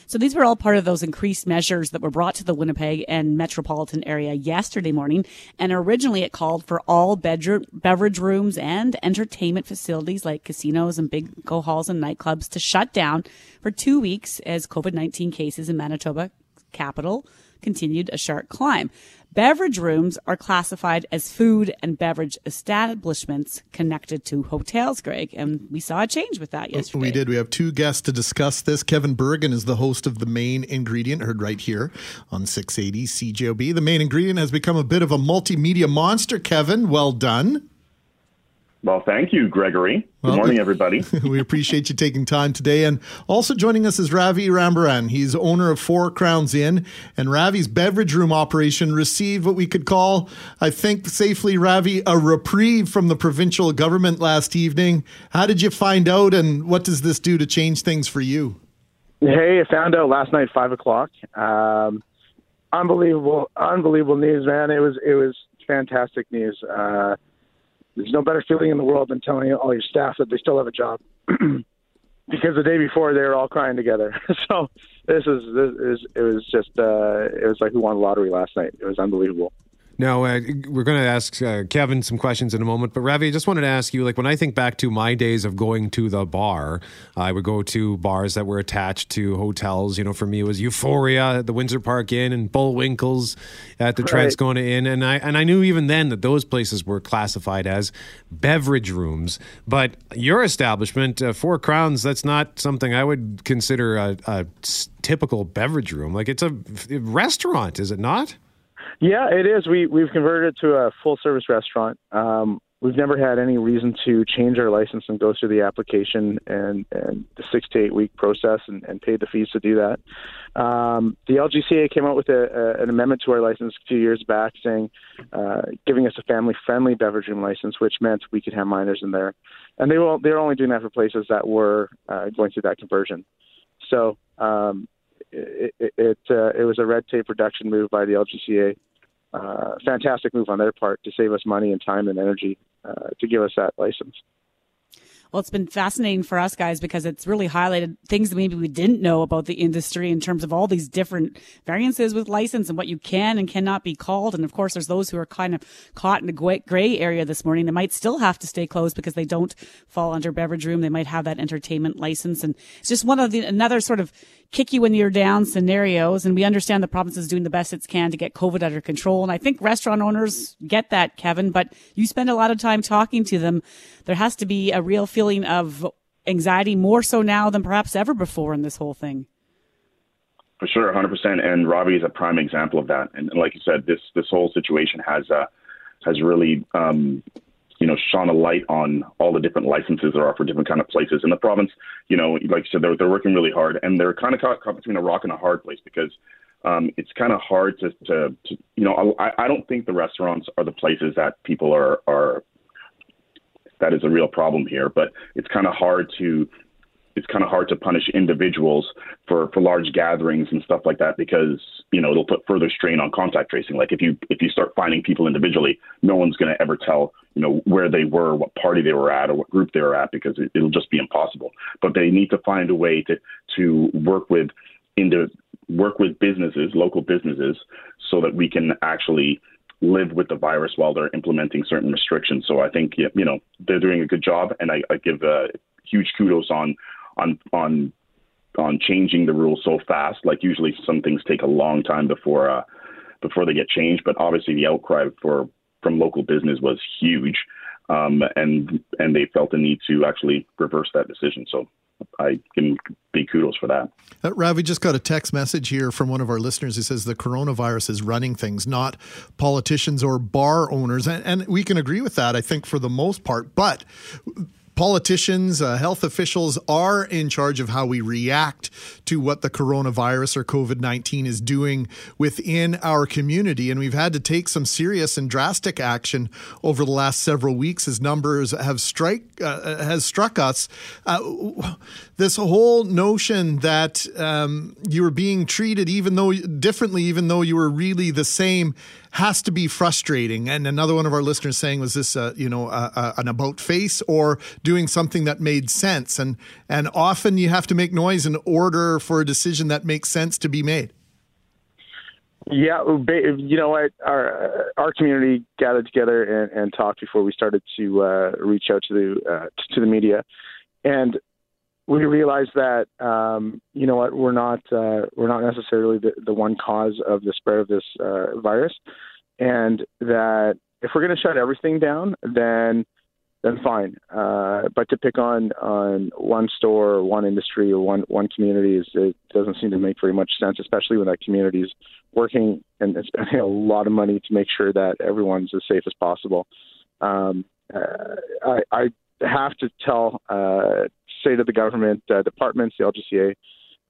[SPEAKER 4] So these were all part of those increased measures that were brought to the Winnipeg and metropolitan area yesterday morning. And originally it called for all bedroom, beverage rooms and entertainment facilities like casinos and bingo halls and nightclubs to shut down for two weeks as COVID-19 cases in Manitoba capital continued a sharp climb. Beverage rooms are classified as food and beverage establishments connected to hotels, Greg. And we saw a change with that oh, yesterday.
[SPEAKER 3] We did. We have two guests to discuss this. Kevin Bergen is the host of The Main Ingredient, heard right here on 680 CJOB. The Main Ingredient has become a bit of a multimedia monster, Kevin. Well done.
[SPEAKER 9] Well, thank you, Gregory. Good well, morning, everybody.
[SPEAKER 3] we appreciate you taking time today. And also joining us is Ravi Rambaran. He's owner of Four Crowns Inn. And Ravi's beverage room operation received what we could call, I think safely, Ravi, a reprieve from the provincial government last evening. How did you find out, and what does this do to change things for you?
[SPEAKER 10] Hey, I found out last night, 5 o'clock. Um, unbelievable, unbelievable news, man. It was, it was fantastic news. Uh, there's no better feeling in the world than telling all your staff that they still have a job. because the day before they were all crying together. so this is this is it was just uh, it was like we won the lottery last night. It was unbelievable.
[SPEAKER 2] Now, uh, we're going to ask uh, Kevin some questions in a moment, but Ravi, I just wanted to ask you like, when I think back to my days of going to the bar, I would go to bars that were attached to hotels. You know, for me, it was Euphoria at the Windsor Park Inn and Bullwinkles at the right. Transcona Inn. And I, and I knew even then that those places were classified as beverage rooms. But your establishment, uh, Four Crowns, that's not something I would consider a, a typical beverage room. Like, it's a restaurant, is it not?
[SPEAKER 10] Yeah, it is. We we've converted it to a full service restaurant. Um, we've never had any reason to change our license and go through the application and, and the six to eight week process and, and pay the fees to do that. Um, the LGCA came out with a, a, an amendment to our license a few years back saying, uh, giving us a family friendly beverage room license, which meant we could have minors in there. And they were, they're only doing that for places that were uh, going through that conversion. So um, it, it, it, uh, it was a red tape reduction move by the LGCA uh, fantastic move on their part to save us money and time and energy uh, to give us that license.
[SPEAKER 4] Well, it's been fascinating for us guys because it's really highlighted things that maybe we didn't know about the industry in terms of all these different variances with license and what you can and cannot be called. And of course, there's those who are kind of caught in a gray area this morning. They might still have to stay closed because they don't fall under beverage room. They might have that entertainment license. And it's just one of the, another sort of kick you when you're down scenarios. And we understand the province is doing the best it can to get COVID under control. And I think restaurant owners get that, Kevin, but you spend a lot of time talking to them. There has to be a real feeling of anxiety more so now than perhaps ever before in this whole thing.
[SPEAKER 9] For sure, 100%. And Robbie is a prime example of that. And like you said, this this whole situation has uh, has really um, you know, shone a light on all the different licenses that are for different kind of places in the province. You know, like you said, they're, they're working really hard and they're kind of caught, caught between a rock and a hard place because um, it's kind of hard to, to, to, you know, I, I don't think the restaurants are the places that people are, are, that is a real problem here, but it's kind of hard to it's kind of hard to punish individuals for for large gatherings and stuff like that because you know it'll put further strain on contact tracing. Like if you if you start finding people individually, no one's going to ever tell you know where they were, what party they were at, or what group they were at because it, it'll just be impossible. But they need to find a way to to work with into work with businesses, local businesses, so that we can actually live with the virus while they're implementing certain restrictions. So I think you know they're doing a good job, and I, I give uh, huge kudos on on on on changing the rules so fast. Like usually, some things take a long time before uh, before they get changed. But obviously, the outcry for from local business was huge, um, and and they felt the need to actually reverse that decision. So I can be kudos for that.
[SPEAKER 3] Uh, Ravi just got a text message here from one of our listeners who says the coronavirus is running things, not politicians or bar owners. And, and we can agree with that, I think, for the most part. But politicians, uh, health officials are in charge of how we react to what the coronavirus or COVID 19 is doing within our community. And we've had to take some serious and drastic action over the last several weeks as numbers have strike, uh, has struck us. Uh, this whole notion that um, you were being treated even though differently, even though you were really the same has to be frustrating. And another one of our listeners saying, was this, uh, you know, uh, an about face or doing something that made sense? And and often you have to make noise in order for a decision that makes sense to be made.
[SPEAKER 10] Yeah, you know what? Our our community gathered together and, and talked before we started to uh, reach out to the uh, to the media, and we realized that um, you know what we're not uh, we're not necessarily the, the one cause of the spread of this uh, virus, and that if we're going to shut everything down, then then fine. Uh, but to pick on on one store, or one industry, or one one community is it doesn't seem to make very much sense, especially when that community is working and spending a lot of money to make sure that everyone's as safe as possible. Um, uh, I, I have to tell uh, say to the government uh, departments, the LGCA,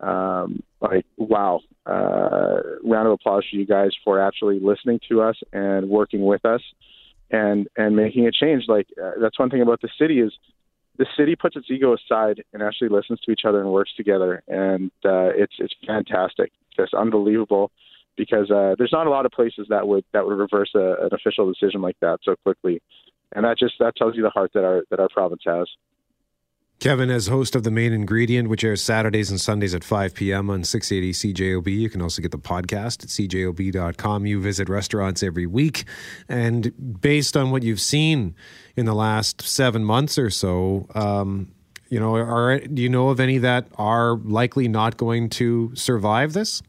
[SPEAKER 10] um, like, wow, uh, round of applause for you guys for actually listening to us and working with us and and making a change. Like uh, that's one thing about the city is the city puts its ego aside and actually listens to each other and works together, and uh, it's it's fantastic. just unbelievable because uh, there's not a lot of places that would that would reverse a, an official decision like that so quickly, and that just that tells you the heart that our that our province has.
[SPEAKER 2] Kevin, as host of The Main Ingredient, which airs Saturdays and Sundays at 5 p.m. on 680 CJOB, you can also get the podcast at cjob.com. You visit restaurants every week. And based on what you've seen in the last seven months or so, um, you know, are do you know of any that are likely not going to survive this?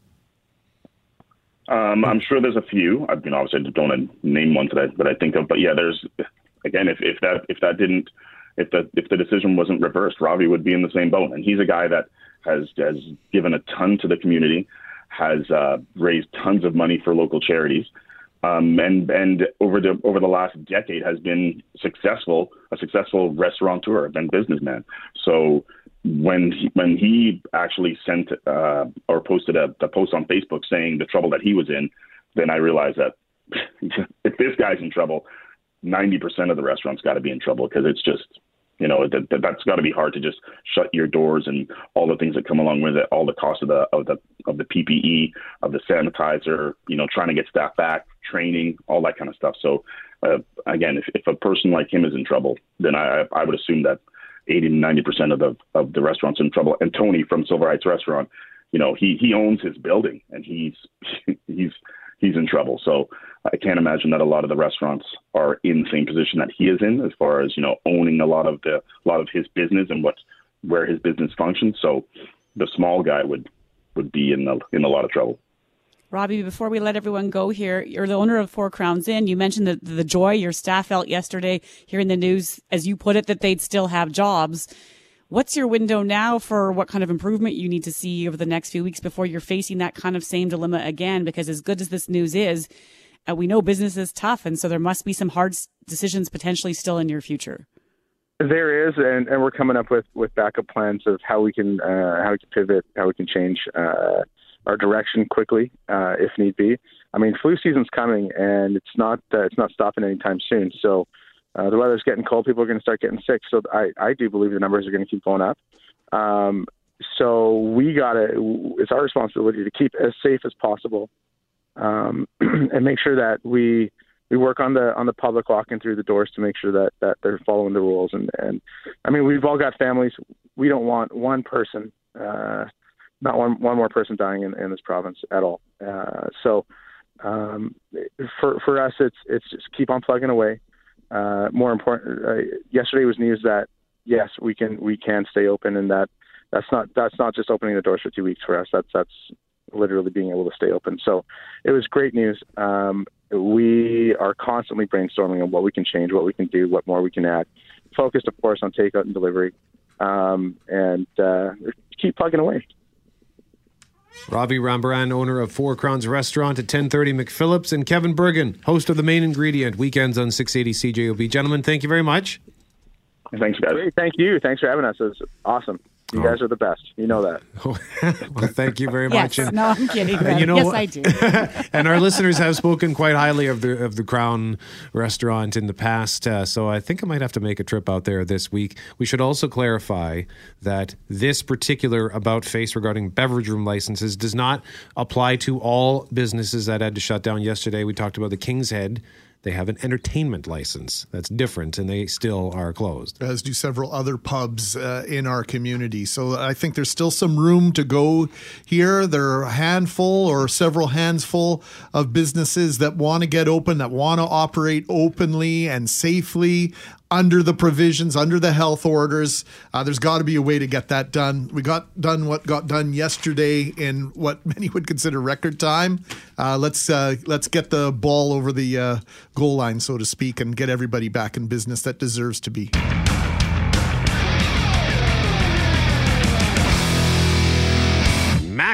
[SPEAKER 9] Um, I'm sure there's a few. I mean, obviously, I don't want to name one that I, that I think of, but yeah, there's again, if, if that if that didn't if the if the decision wasn't reversed, Ravi would be in the same boat. And he's a guy that has has given a ton to the community, has uh, raised tons of money for local charities, um, and and over the over the last decade has been successful, a successful restaurateur and businessman. So when he, when he actually sent uh, or posted a, a post on Facebook saying the trouble that he was in, then I realized that if this guy's in trouble, 90% of the restaurants got to be in trouble because it's just, you know, that, that that's got to be hard to just shut your doors and all the things that come along with it, all the cost of the of the of the PPE, of the sanitizer, you know, trying to get staff back, training, all that kind of stuff. So, uh, again, if, if a person like him is in trouble, then I I would assume that 80 to 90 percent of the of the restaurants in trouble. And Tony from Silver Heights Restaurant, you know, he he owns his building and he's he's he's in trouble. So I can't imagine that a lot of the restaurants are in the same position that he is in, as far as you know, owning a lot of the a lot of his business and what where his business functions. So the small guy would would be in the in a lot of trouble.
[SPEAKER 4] Robbie, before we let everyone go here, you're the owner of Four Crowns Inn. You mentioned the, the joy your staff felt yesterday hearing the news, as you put it, that they'd still have jobs. What's your window now for what kind of improvement you need to see over the next few weeks before you're facing that kind of same dilemma again? Because as good as this news is, uh, we know business is tough, and so there must be some hard decisions potentially still in your future.
[SPEAKER 10] There is, and, and we're coming up with, with backup plans of how we can uh, how we can pivot, how we can change uh, our direction quickly uh, if need be. I mean, flu season's coming, and it's not uh, it's not stopping anytime soon. So uh, the weather's getting cold; people are going to start getting sick. So I I do believe the numbers are going to keep going up. Um, so we got to it's our responsibility to keep as safe as possible um, and make sure that we we work on the on the public walking through the doors to make sure that that they're following the rules. And and I mean we've all got families. We don't want one person uh, not one one more person dying in, in this province at all. Uh, so um, for for us it's it's just keep on plugging away uh, more important uh, yesterday was news that yes we can we can stay open and that that's not that's not just opening the doors for two weeks for us that's that's literally being able to stay open. So it was great news. Um, we are constantly brainstorming on what we can change, what we can do, what more we can add. Focused, of course, on takeout and delivery, um, and uh, keep plugging away.
[SPEAKER 2] Ravi Rambaran, owner of Four Crowns Restaurant at 1030 McPhillips, and Kevin Bergen, host of The Main Ingredient, weekends on 680 CJOB. Gentlemen, thank you very much.
[SPEAKER 10] Thanks, guys. Great. Thank you. Thanks for having us. It was awesome. You oh. guys are the best. You know that.
[SPEAKER 2] well, thank you very much.
[SPEAKER 4] yes, and, no, I'm kidding. Uh, you know, yes, I do.
[SPEAKER 2] and our listeners have spoken quite highly of the of the Crown Restaurant in the past, uh, so I think I might have to make a trip out there this week. We should also clarify that this particular about face regarding beverage room licenses does not apply to all businesses that had to shut down yesterday. We talked about the King's Head they have an entertainment license that's different and they still are closed.
[SPEAKER 3] As do several other pubs uh, in our community. So I think there's still some room to go here. There are a handful or several handsful of businesses that want to get open, that want to operate openly and safely under the provisions, under the health orders. Uh, there's got to be a way to get that done. We got done what got done yesterday in what many would consider record time. Uh, let's uh, let's get the ball over the uh, goal line, so to speak, and get everybody back in business that deserves to be.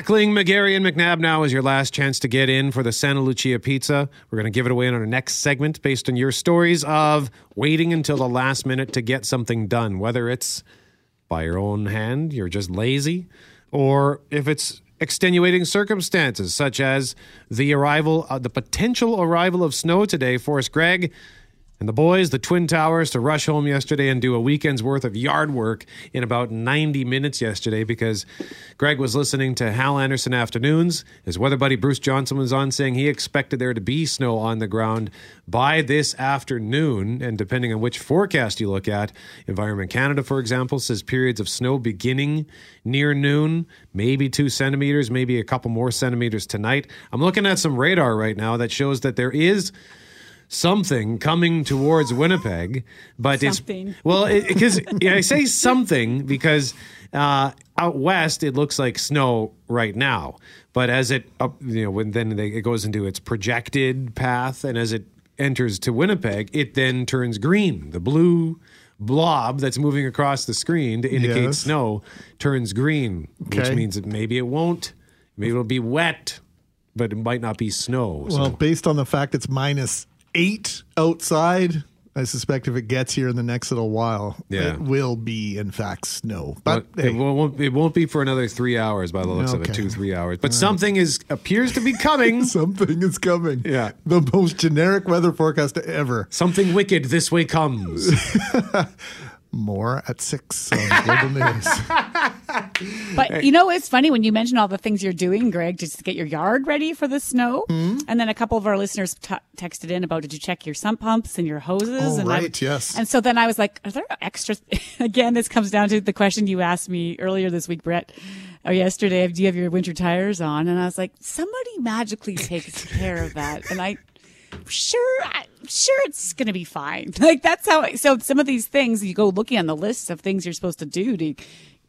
[SPEAKER 2] Mackling, McGarry, and McNabb now is your last chance to get in for the Santa Lucia pizza. We're going to give it away in our next segment based on your stories of waiting until the last minute to get something done, whether it's by your own hand, you're just lazy, or if it's extenuating circumstances such as the arrival, uh, the potential arrival of snow today. forced Greg and the boys, the Twin Towers, to rush home yesterday and do a weekend's worth of yard work in about 90 minutes yesterday because Greg was listening to Hal Anderson Afternoons. His weather buddy Bruce Johnson was on saying he expected there to be snow on the ground by this afternoon. And depending on which forecast you look at, Environment Canada, for example, says periods of snow beginning near noon, maybe two centimeters, maybe a couple more centimeters tonight. I'm looking at some radar right now that shows that there is something coming towards Winnipeg, but
[SPEAKER 4] Something.
[SPEAKER 2] it's well because yeah, I say something because uh, out west it looks like snow right now, but as it up, you know when then they, it goes into its projected path, and as it enters to Winnipeg, it then turns green. The blue blob that's moving across the screen to indicate
[SPEAKER 3] Yes.
[SPEAKER 2] snow turns green, which means that maybe it won't. Maybe it'll be wet, but it might not be snow.
[SPEAKER 3] Well,
[SPEAKER 2] so.
[SPEAKER 3] based on the fact it's minus eight outside, I suspect if it gets here in the next little while,
[SPEAKER 2] Yeah.
[SPEAKER 3] it will be in fact snow.
[SPEAKER 2] But
[SPEAKER 3] But
[SPEAKER 2] it, won't, it won't be for another three hours by the looks of it, two, three hours. But something is appears to be coming.
[SPEAKER 3] something is coming.
[SPEAKER 2] Yeah.
[SPEAKER 3] the most generic weather forecast ever.
[SPEAKER 2] something wicked this way comes.
[SPEAKER 3] More at six on Global News.
[SPEAKER 4] But you know, it's funny when you mention all the things you're doing, Greg, just to get your yard ready for the snow.
[SPEAKER 3] Hmm?
[SPEAKER 4] And then a couple of our listeners t- texted in about, did you check your sump pumps and your hoses?
[SPEAKER 3] Oh,
[SPEAKER 4] and I-
[SPEAKER 3] right, yes.
[SPEAKER 4] And so then I was like, are there extra? Again, this comes down to the question you asked me earlier this week, Brett, or yesterday. Do you have your winter tires on? And I was like, somebody magically takes care of that. And I, sure, I, sure, it's going to be fine. Like that's how. I, so some of these things you go looking on the list of things you're supposed to do to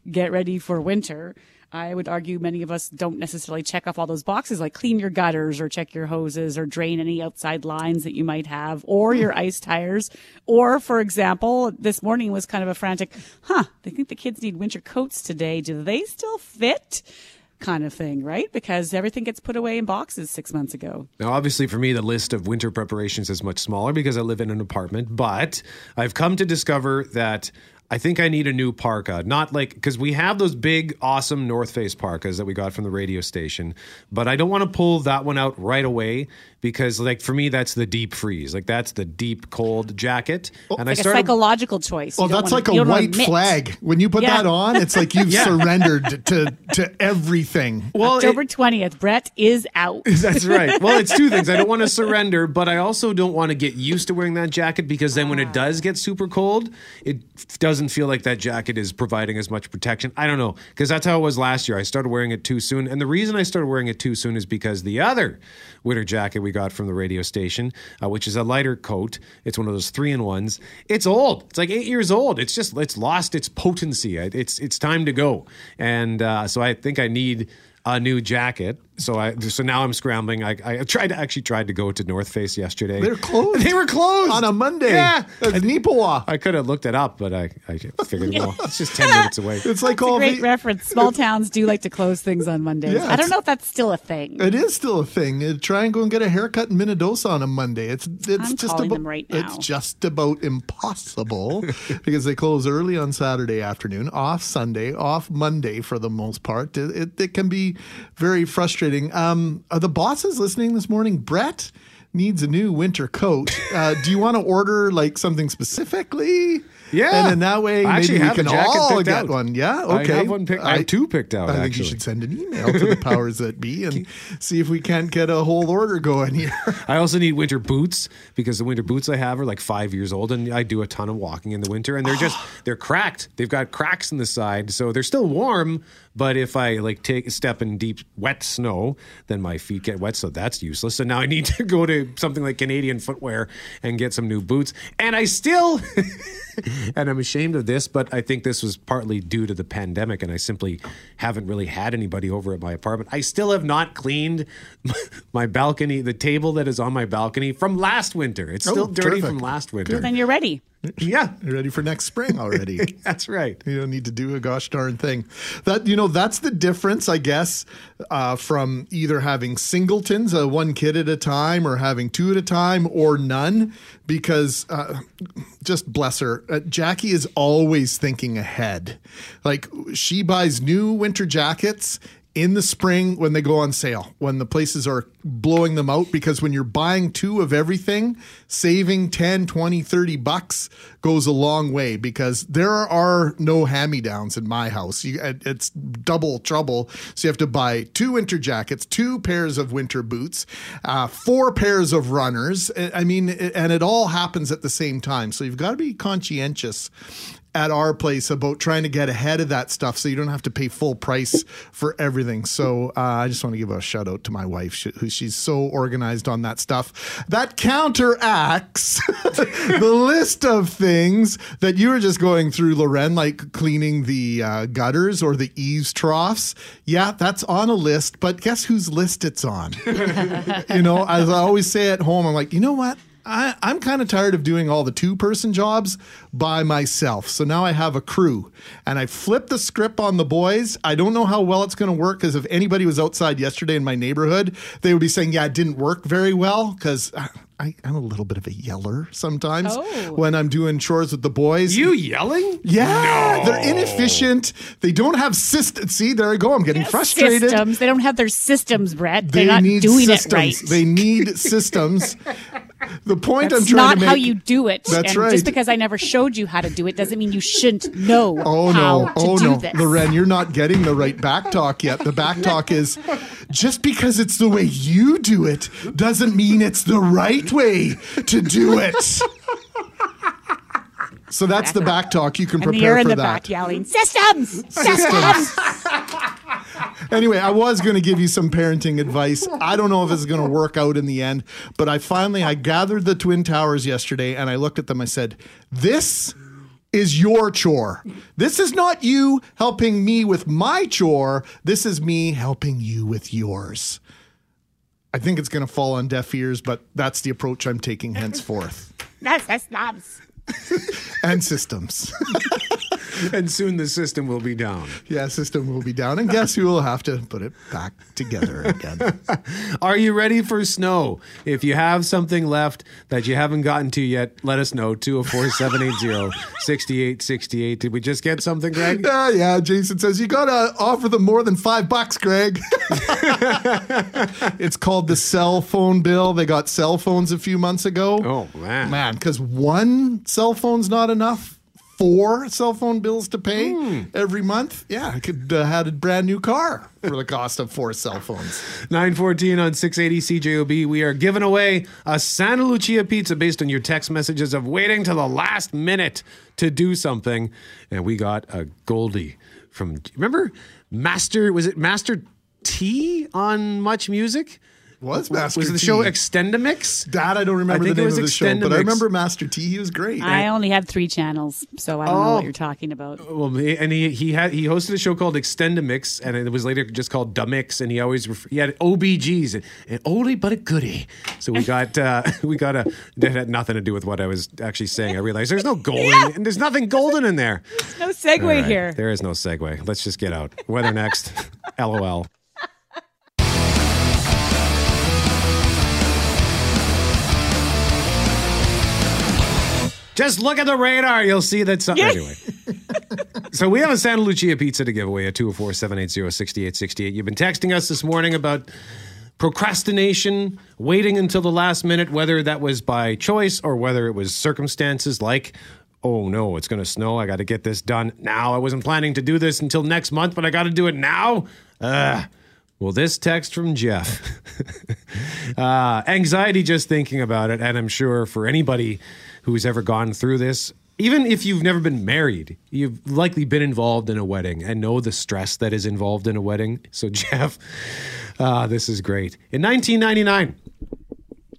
[SPEAKER 4] get ready for winter. I would argue many of us don't necessarily check off all those boxes, like clean your gutters or check your hoses or drain any outside lines that you might have, or your hmm. ice tires. Or, for example, this morning was kind of a frantic, huh, they think the kids need winter coats today. Do they still fit? Kind of thing, right? Because everything gets put away in boxes six months ago.
[SPEAKER 2] Now, obviously, for me, the list of winter preparations is much smaller because I live in an apartment. But I've come to discover that I think I need a new parka. Not like because we have those big, awesome North Face parkas that we got from the radio station, but I don't want to pull that one out right away because, like, for me, that's the deep freeze. Like, that's the deep cold jacket. and
[SPEAKER 4] Like a psychological choice. You
[SPEAKER 3] Well, that's
[SPEAKER 4] wanna-
[SPEAKER 3] like a
[SPEAKER 4] you don't wanna
[SPEAKER 3] white flag. When you put
[SPEAKER 4] Yeah.
[SPEAKER 3] that on, it's like you've
[SPEAKER 2] Yeah.
[SPEAKER 3] surrendered to to everything.
[SPEAKER 2] well, it-
[SPEAKER 4] October 20th, Brett is out.
[SPEAKER 2] That's right. Well, it's two things. I don't want to surrender, but I also don't want to get used to wearing that jacket because then when it ah. does get super cold, it doesn't feel like that jacket is providing as much protection. I don't know because that's how it was last year. I started wearing it too soon, and the reason I started wearing it too soon is because the other winter jacket we got from the radio station, uh, which is a lighter coat, it's one of those three in ones. It's old. It's like eight years old. It's just it's lost its potency. It's it's time to go, and uh, so I think I need a new jacket. So I so now I'm scrambling. I, I tried to actually tried to go to North Face yesterday.
[SPEAKER 3] They're closed.
[SPEAKER 2] They were closed
[SPEAKER 3] on a Monday.
[SPEAKER 2] Yeah.
[SPEAKER 3] at Nipawa.
[SPEAKER 2] I could have looked it up, but I, I figured well, it's just ten minutes away.
[SPEAKER 3] It's like
[SPEAKER 4] It's a
[SPEAKER 3] all
[SPEAKER 4] great
[SPEAKER 3] the,
[SPEAKER 4] reference. Small towns do like to close things on Mondays.
[SPEAKER 3] Yeah,
[SPEAKER 4] I don't know if that's still a thing.
[SPEAKER 3] It is still a thing. Uh, try and go and get a haircut in Minnedosa on a Monday. It's it's
[SPEAKER 4] I'm
[SPEAKER 3] just about
[SPEAKER 4] them right
[SPEAKER 3] it's just about impossible because they close early on Saturday afternoon, off Sunday, off Monday for the most part. It, it, it can be very frustrating. Um, are the bosses listening this morning? Brett needs a new winter coat. Uh, do you want to order like something specifically?
[SPEAKER 2] Yeah.
[SPEAKER 3] and in that way,
[SPEAKER 2] I
[SPEAKER 3] maybe we
[SPEAKER 2] have a
[SPEAKER 3] can
[SPEAKER 2] jacket
[SPEAKER 3] all
[SPEAKER 2] picked
[SPEAKER 3] get
[SPEAKER 2] out.
[SPEAKER 3] one. Yeah, okay.
[SPEAKER 2] I have one picked- I have two picked out,
[SPEAKER 3] I think
[SPEAKER 2] actually.
[SPEAKER 3] you should send an email to the powers that be and see if we can't get a whole order going here.
[SPEAKER 2] I also need winter boots because the winter boots I have are like five years old, and I do a ton of walking in the winter, and they're just they're cracked. They've got cracks in the side, so they're still warm. But if I like take a step in deep wet snow, then my feet get wet, so that's useless. So now I need to go to something like Canadian footwear and get some new boots, and I still. and I'm ashamed of this, but I think this was partly due to the pandemic, and I simply haven't really had anybody over at my apartment. I still have not cleaned my balcony, the table that is on my balcony from last winter. It's oh, still
[SPEAKER 3] Oh,
[SPEAKER 2] dirty
[SPEAKER 3] terrific.
[SPEAKER 2] from last winter.
[SPEAKER 4] Well, then you're ready.
[SPEAKER 2] Yeah,
[SPEAKER 3] You're ready for next spring already.
[SPEAKER 2] that's right.
[SPEAKER 3] You don't need to do a gosh darn thing. That you know, that's the difference, I guess, uh, from either having singletons, uh, one kid at a time, or having two at a time, or none. Because uh, just bless her, uh, Jackie is always thinking ahead. Like she buys new winter jackets in the spring when they go on sale, when the places are blowing them out. Because when you're buying two of everything, saving 10, 20, 30 bucks goes a long way because there are no hand me downs in my house. You, it's double trouble. So you have to buy two winter jackets, two pairs of winter boots, uh, four pairs of runners. I mean, and it all happens at the same time. So you've got to be conscientious at our place about trying to get ahead of that stuff so you don't have to pay full price for everything. So uh, I just want to give a shout out to my wife, sh- who she's so organized on that stuff. That counteracts the list of things that you were just going through, Loren, like cleaning the uh, gutters or the eaves troughs. Yeah, that's on a list, but guess whose list it's on? you know, as I always say at home, I'm like, you know what? I, I'm kind of tired of doing all the two person jobs by myself. So now I have a crew and I flip the script on the boys. I don't know how well it's going to work because if anybody was outside yesterday in my neighborhood, they would be saying, yeah, it didn't work very well because I, I'm a little bit of a yeller sometimes
[SPEAKER 4] Oh.
[SPEAKER 3] when I'm doing chores with the boys.
[SPEAKER 2] You yelling?
[SPEAKER 3] Yeah, they're inefficient. They don't have systems. See, there I go. I'm getting frustrated.
[SPEAKER 4] Systems. They don't have their systems, Brett. They're
[SPEAKER 3] They
[SPEAKER 4] not
[SPEAKER 3] need
[SPEAKER 4] doing
[SPEAKER 3] systems.
[SPEAKER 4] it right.
[SPEAKER 3] They need systems. The point
[SPEAKER 4] That's
[SPEAKER 3] I'm trying to make.
[SPEAKER 4] Is not how you do it.
[SPEAKER 3] That's
[SPEAKER 4] and
[SPEAKER 3] right.
[SPEAKER 4] Just because I never showed you how to do it doesn't mean you shouldn't know
[SPEAKER 3] Oh
[SPEAKER 4] how
[SPEAKER 3] no!
[SPEAKER 4] to
[SPEAKER 3] Oh
[SPEAKER 4] do
[SPEAKER 3] no,
[SPEAKER 4] this.
[SPEAKER 3] Loren, you're not getting the right back talk yet. The back talk is just because it's the way you do it doesn't mean it's the right way to do it. So that's the back talk. You can
[SPEAKER 4] and
[SPEAKER 3] prepare
[SPEAKER 4] you're in
[SPEAKER 3] for
[SPEAKER 4] the
[SPEAKER 3] that.
[SPEAKER 4] back yelling, systems! Systems!
[SPEAKER 3] Anyway, I was going to give you some parenting advice. I don't know if it's going to work out in the end, but I finally I gathered the twin towers yesterday and I looked at them. I said, "This is your chore. This is not you helping me with my chore. This is me helping you with yours." I think it's going to fall on deaf ears, but that's the approach I'm taking henceforth.
[SPEAKER 4] That's systems.
[SPEAKER 3] and systems.
[SPEAKER 2] and soon the system will be down.
[SPEAKER 3] Yeah, system will be down. And guess who will have to put it back together again?
[SPEAKER 2] Are you ready for snow? If you have something left that you haven't gotten to yet, let us know. 204 780 6868. Did we just get something, Greg?
[SPEAKER 3] Yeah, yeah. Jason says you gotta offer them more than five bucks, Greg. it's called the cell phone bill. They got cell phones a few months ago.
[SPEAKER 2] Oh, man.
[SPEAKER 3] Man, because one cell phone's not enough. Four cell phone bills to pay
[SPEAKER 2] Hmm.
[SPEAKER 3] every month. Yeah, I could uh, had a brand new car for the cost of four cell phones.
[SPEAKER 2] 914 on 680 CJOB. We are giving away a Santa Lucia pizza based on your text messages of waiting to the last minute to do something. And we got a Goldie from, remember Master, was it Master T on Much Music?
[SPEAKER 3] Was Master
[SPEAKER 2] Was the
[SPEAKER 3] T.
[SPEAKER 2] show Extendamix?
[SPEAKER 3] That I don't remember
[SPEAKER 2] I think
[SPEAKER 3] the
[SPEAKER 2] it
[SPEAKER 3] name
[SPEAKER 2] was
[SPEAKER 3] of the show, but I remember Master T. He was great.
[SPEAKER 4] I only had three channels, so I don't know
[SPEAKER 2] Oh.
[SPEAKER 4] what you're talking about.
[SPEAKER 2] Well, and he he had he hosted a show called Extendamix, and it was later just called Da Mix, and he always ref- he had OBGs and an oldie but a goodie. So we got uh, we got a that had nothing to do with what I was actually saying. I realized there's no golden and there's nothing golden in there.
[SPEAKER 4] There's no segue
[SPEAKER 2] All right,
[SPEAKER 4] here.
[SPEAKER 2] There is no segue. Let's just get out. Weather next. LOL. Just look at the radar. You'll see that something. Anyway. so we have a Santa Lucia pizza to give away at 204 780 6868. You've been texting us this morning about procrastination, waiting until the last minute, whether that was by choice or whether it was circumstances like, oh no, it's going to snow. I got to get this done now. I wasn't planning to do this until next month, but I got to do it now. Ugh. Well, this text from Jeff. uh, anxiety just thinking about it. And I'm sure for anybody who's ever gone through this, even if you've never been married, you've likely been involved in a wedding and know the stress that is involved in a wedding. So, Jeff, uh, this is great. In 1999,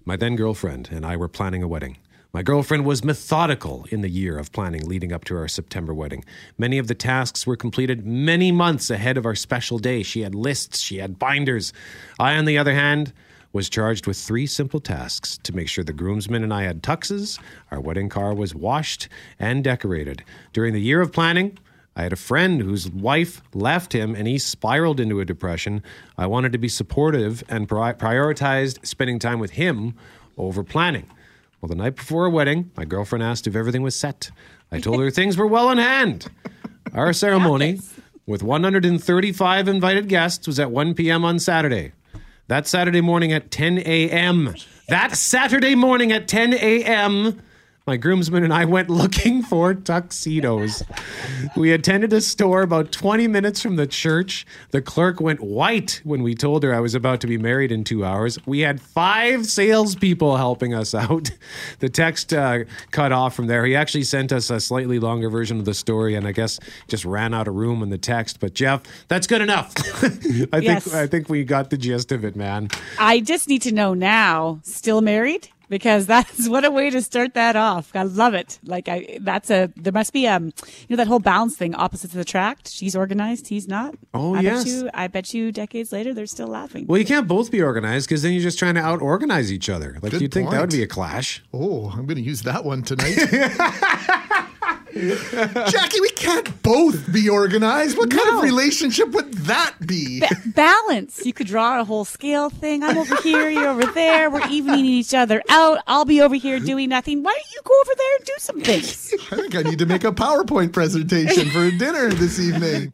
[SPEAKER 2] my then girlfriend and I were planning a wedding. My girlfriend was methodical in the year of planning leading up to our September wedding. Many of the tasks were completed many months ahead of our special day. She had lists, she had binders. I, on the other hand, was charged with three simple tasks to make sure the groomsmen and I had tuxes, our wedding car was washed and decorated. During the year of planning, I had a friend whose wife left him and he spiraled into a depression. I wanted to be supportive and pri- prioritized spending time with him over planning. Well, the night before our wedding, my girlfriend asked if everything was set. I told her things were well in hand. Our ceremony, with 135 invited guests, was at 1 p.m. on Saturday. That Saturday morning at 10 a.m. That Saturday morning at 10 a.m my groomsmen and I went looking for tuxedos. we attended a store about 20 minutes from the church. The clerk went white when we told her I was about to be married in two hours. We had five salespeople helping us out. The text uh, cut off from there. He actually sent us a slightly longer version of the story, and I guess just ran out of room in the text. But Jeff, that's good enough. I yes. think I think we got the gist of it, man.
[SPEAKER 4] I just need to know now. Still married? Because that's what a way to start that off. I love it. Like I, that's a, there must be, um, you know, that whole balance thing, opposites attract. She's organized. He's not.
[SPEAKER 2] Oh,
[SPEAKER 4] I
[SPEAKER 2] yes.
[SPEAKER 4] Bet you, I bet you decades later, they're still laughing.
[SPEAKER 2] Well, you can't both be organized because then you're just trying to out organize each other. Like you'd think that would be a clash.
[SPEAKER 3] Oh, I'm going to use that one tonight. Jackie, we can't both be organized. What kind of relationship would that be?
[SPEAKER 4] Ba- balance. You could draw a whole scale thing. I'm over here, you're over there. We're evening each other out. I'll be over here doing nothing. Why don't you go over there and do some things?
[SPEAKER 3] I think I need to make a PowerPoint presentation for dinner this evening.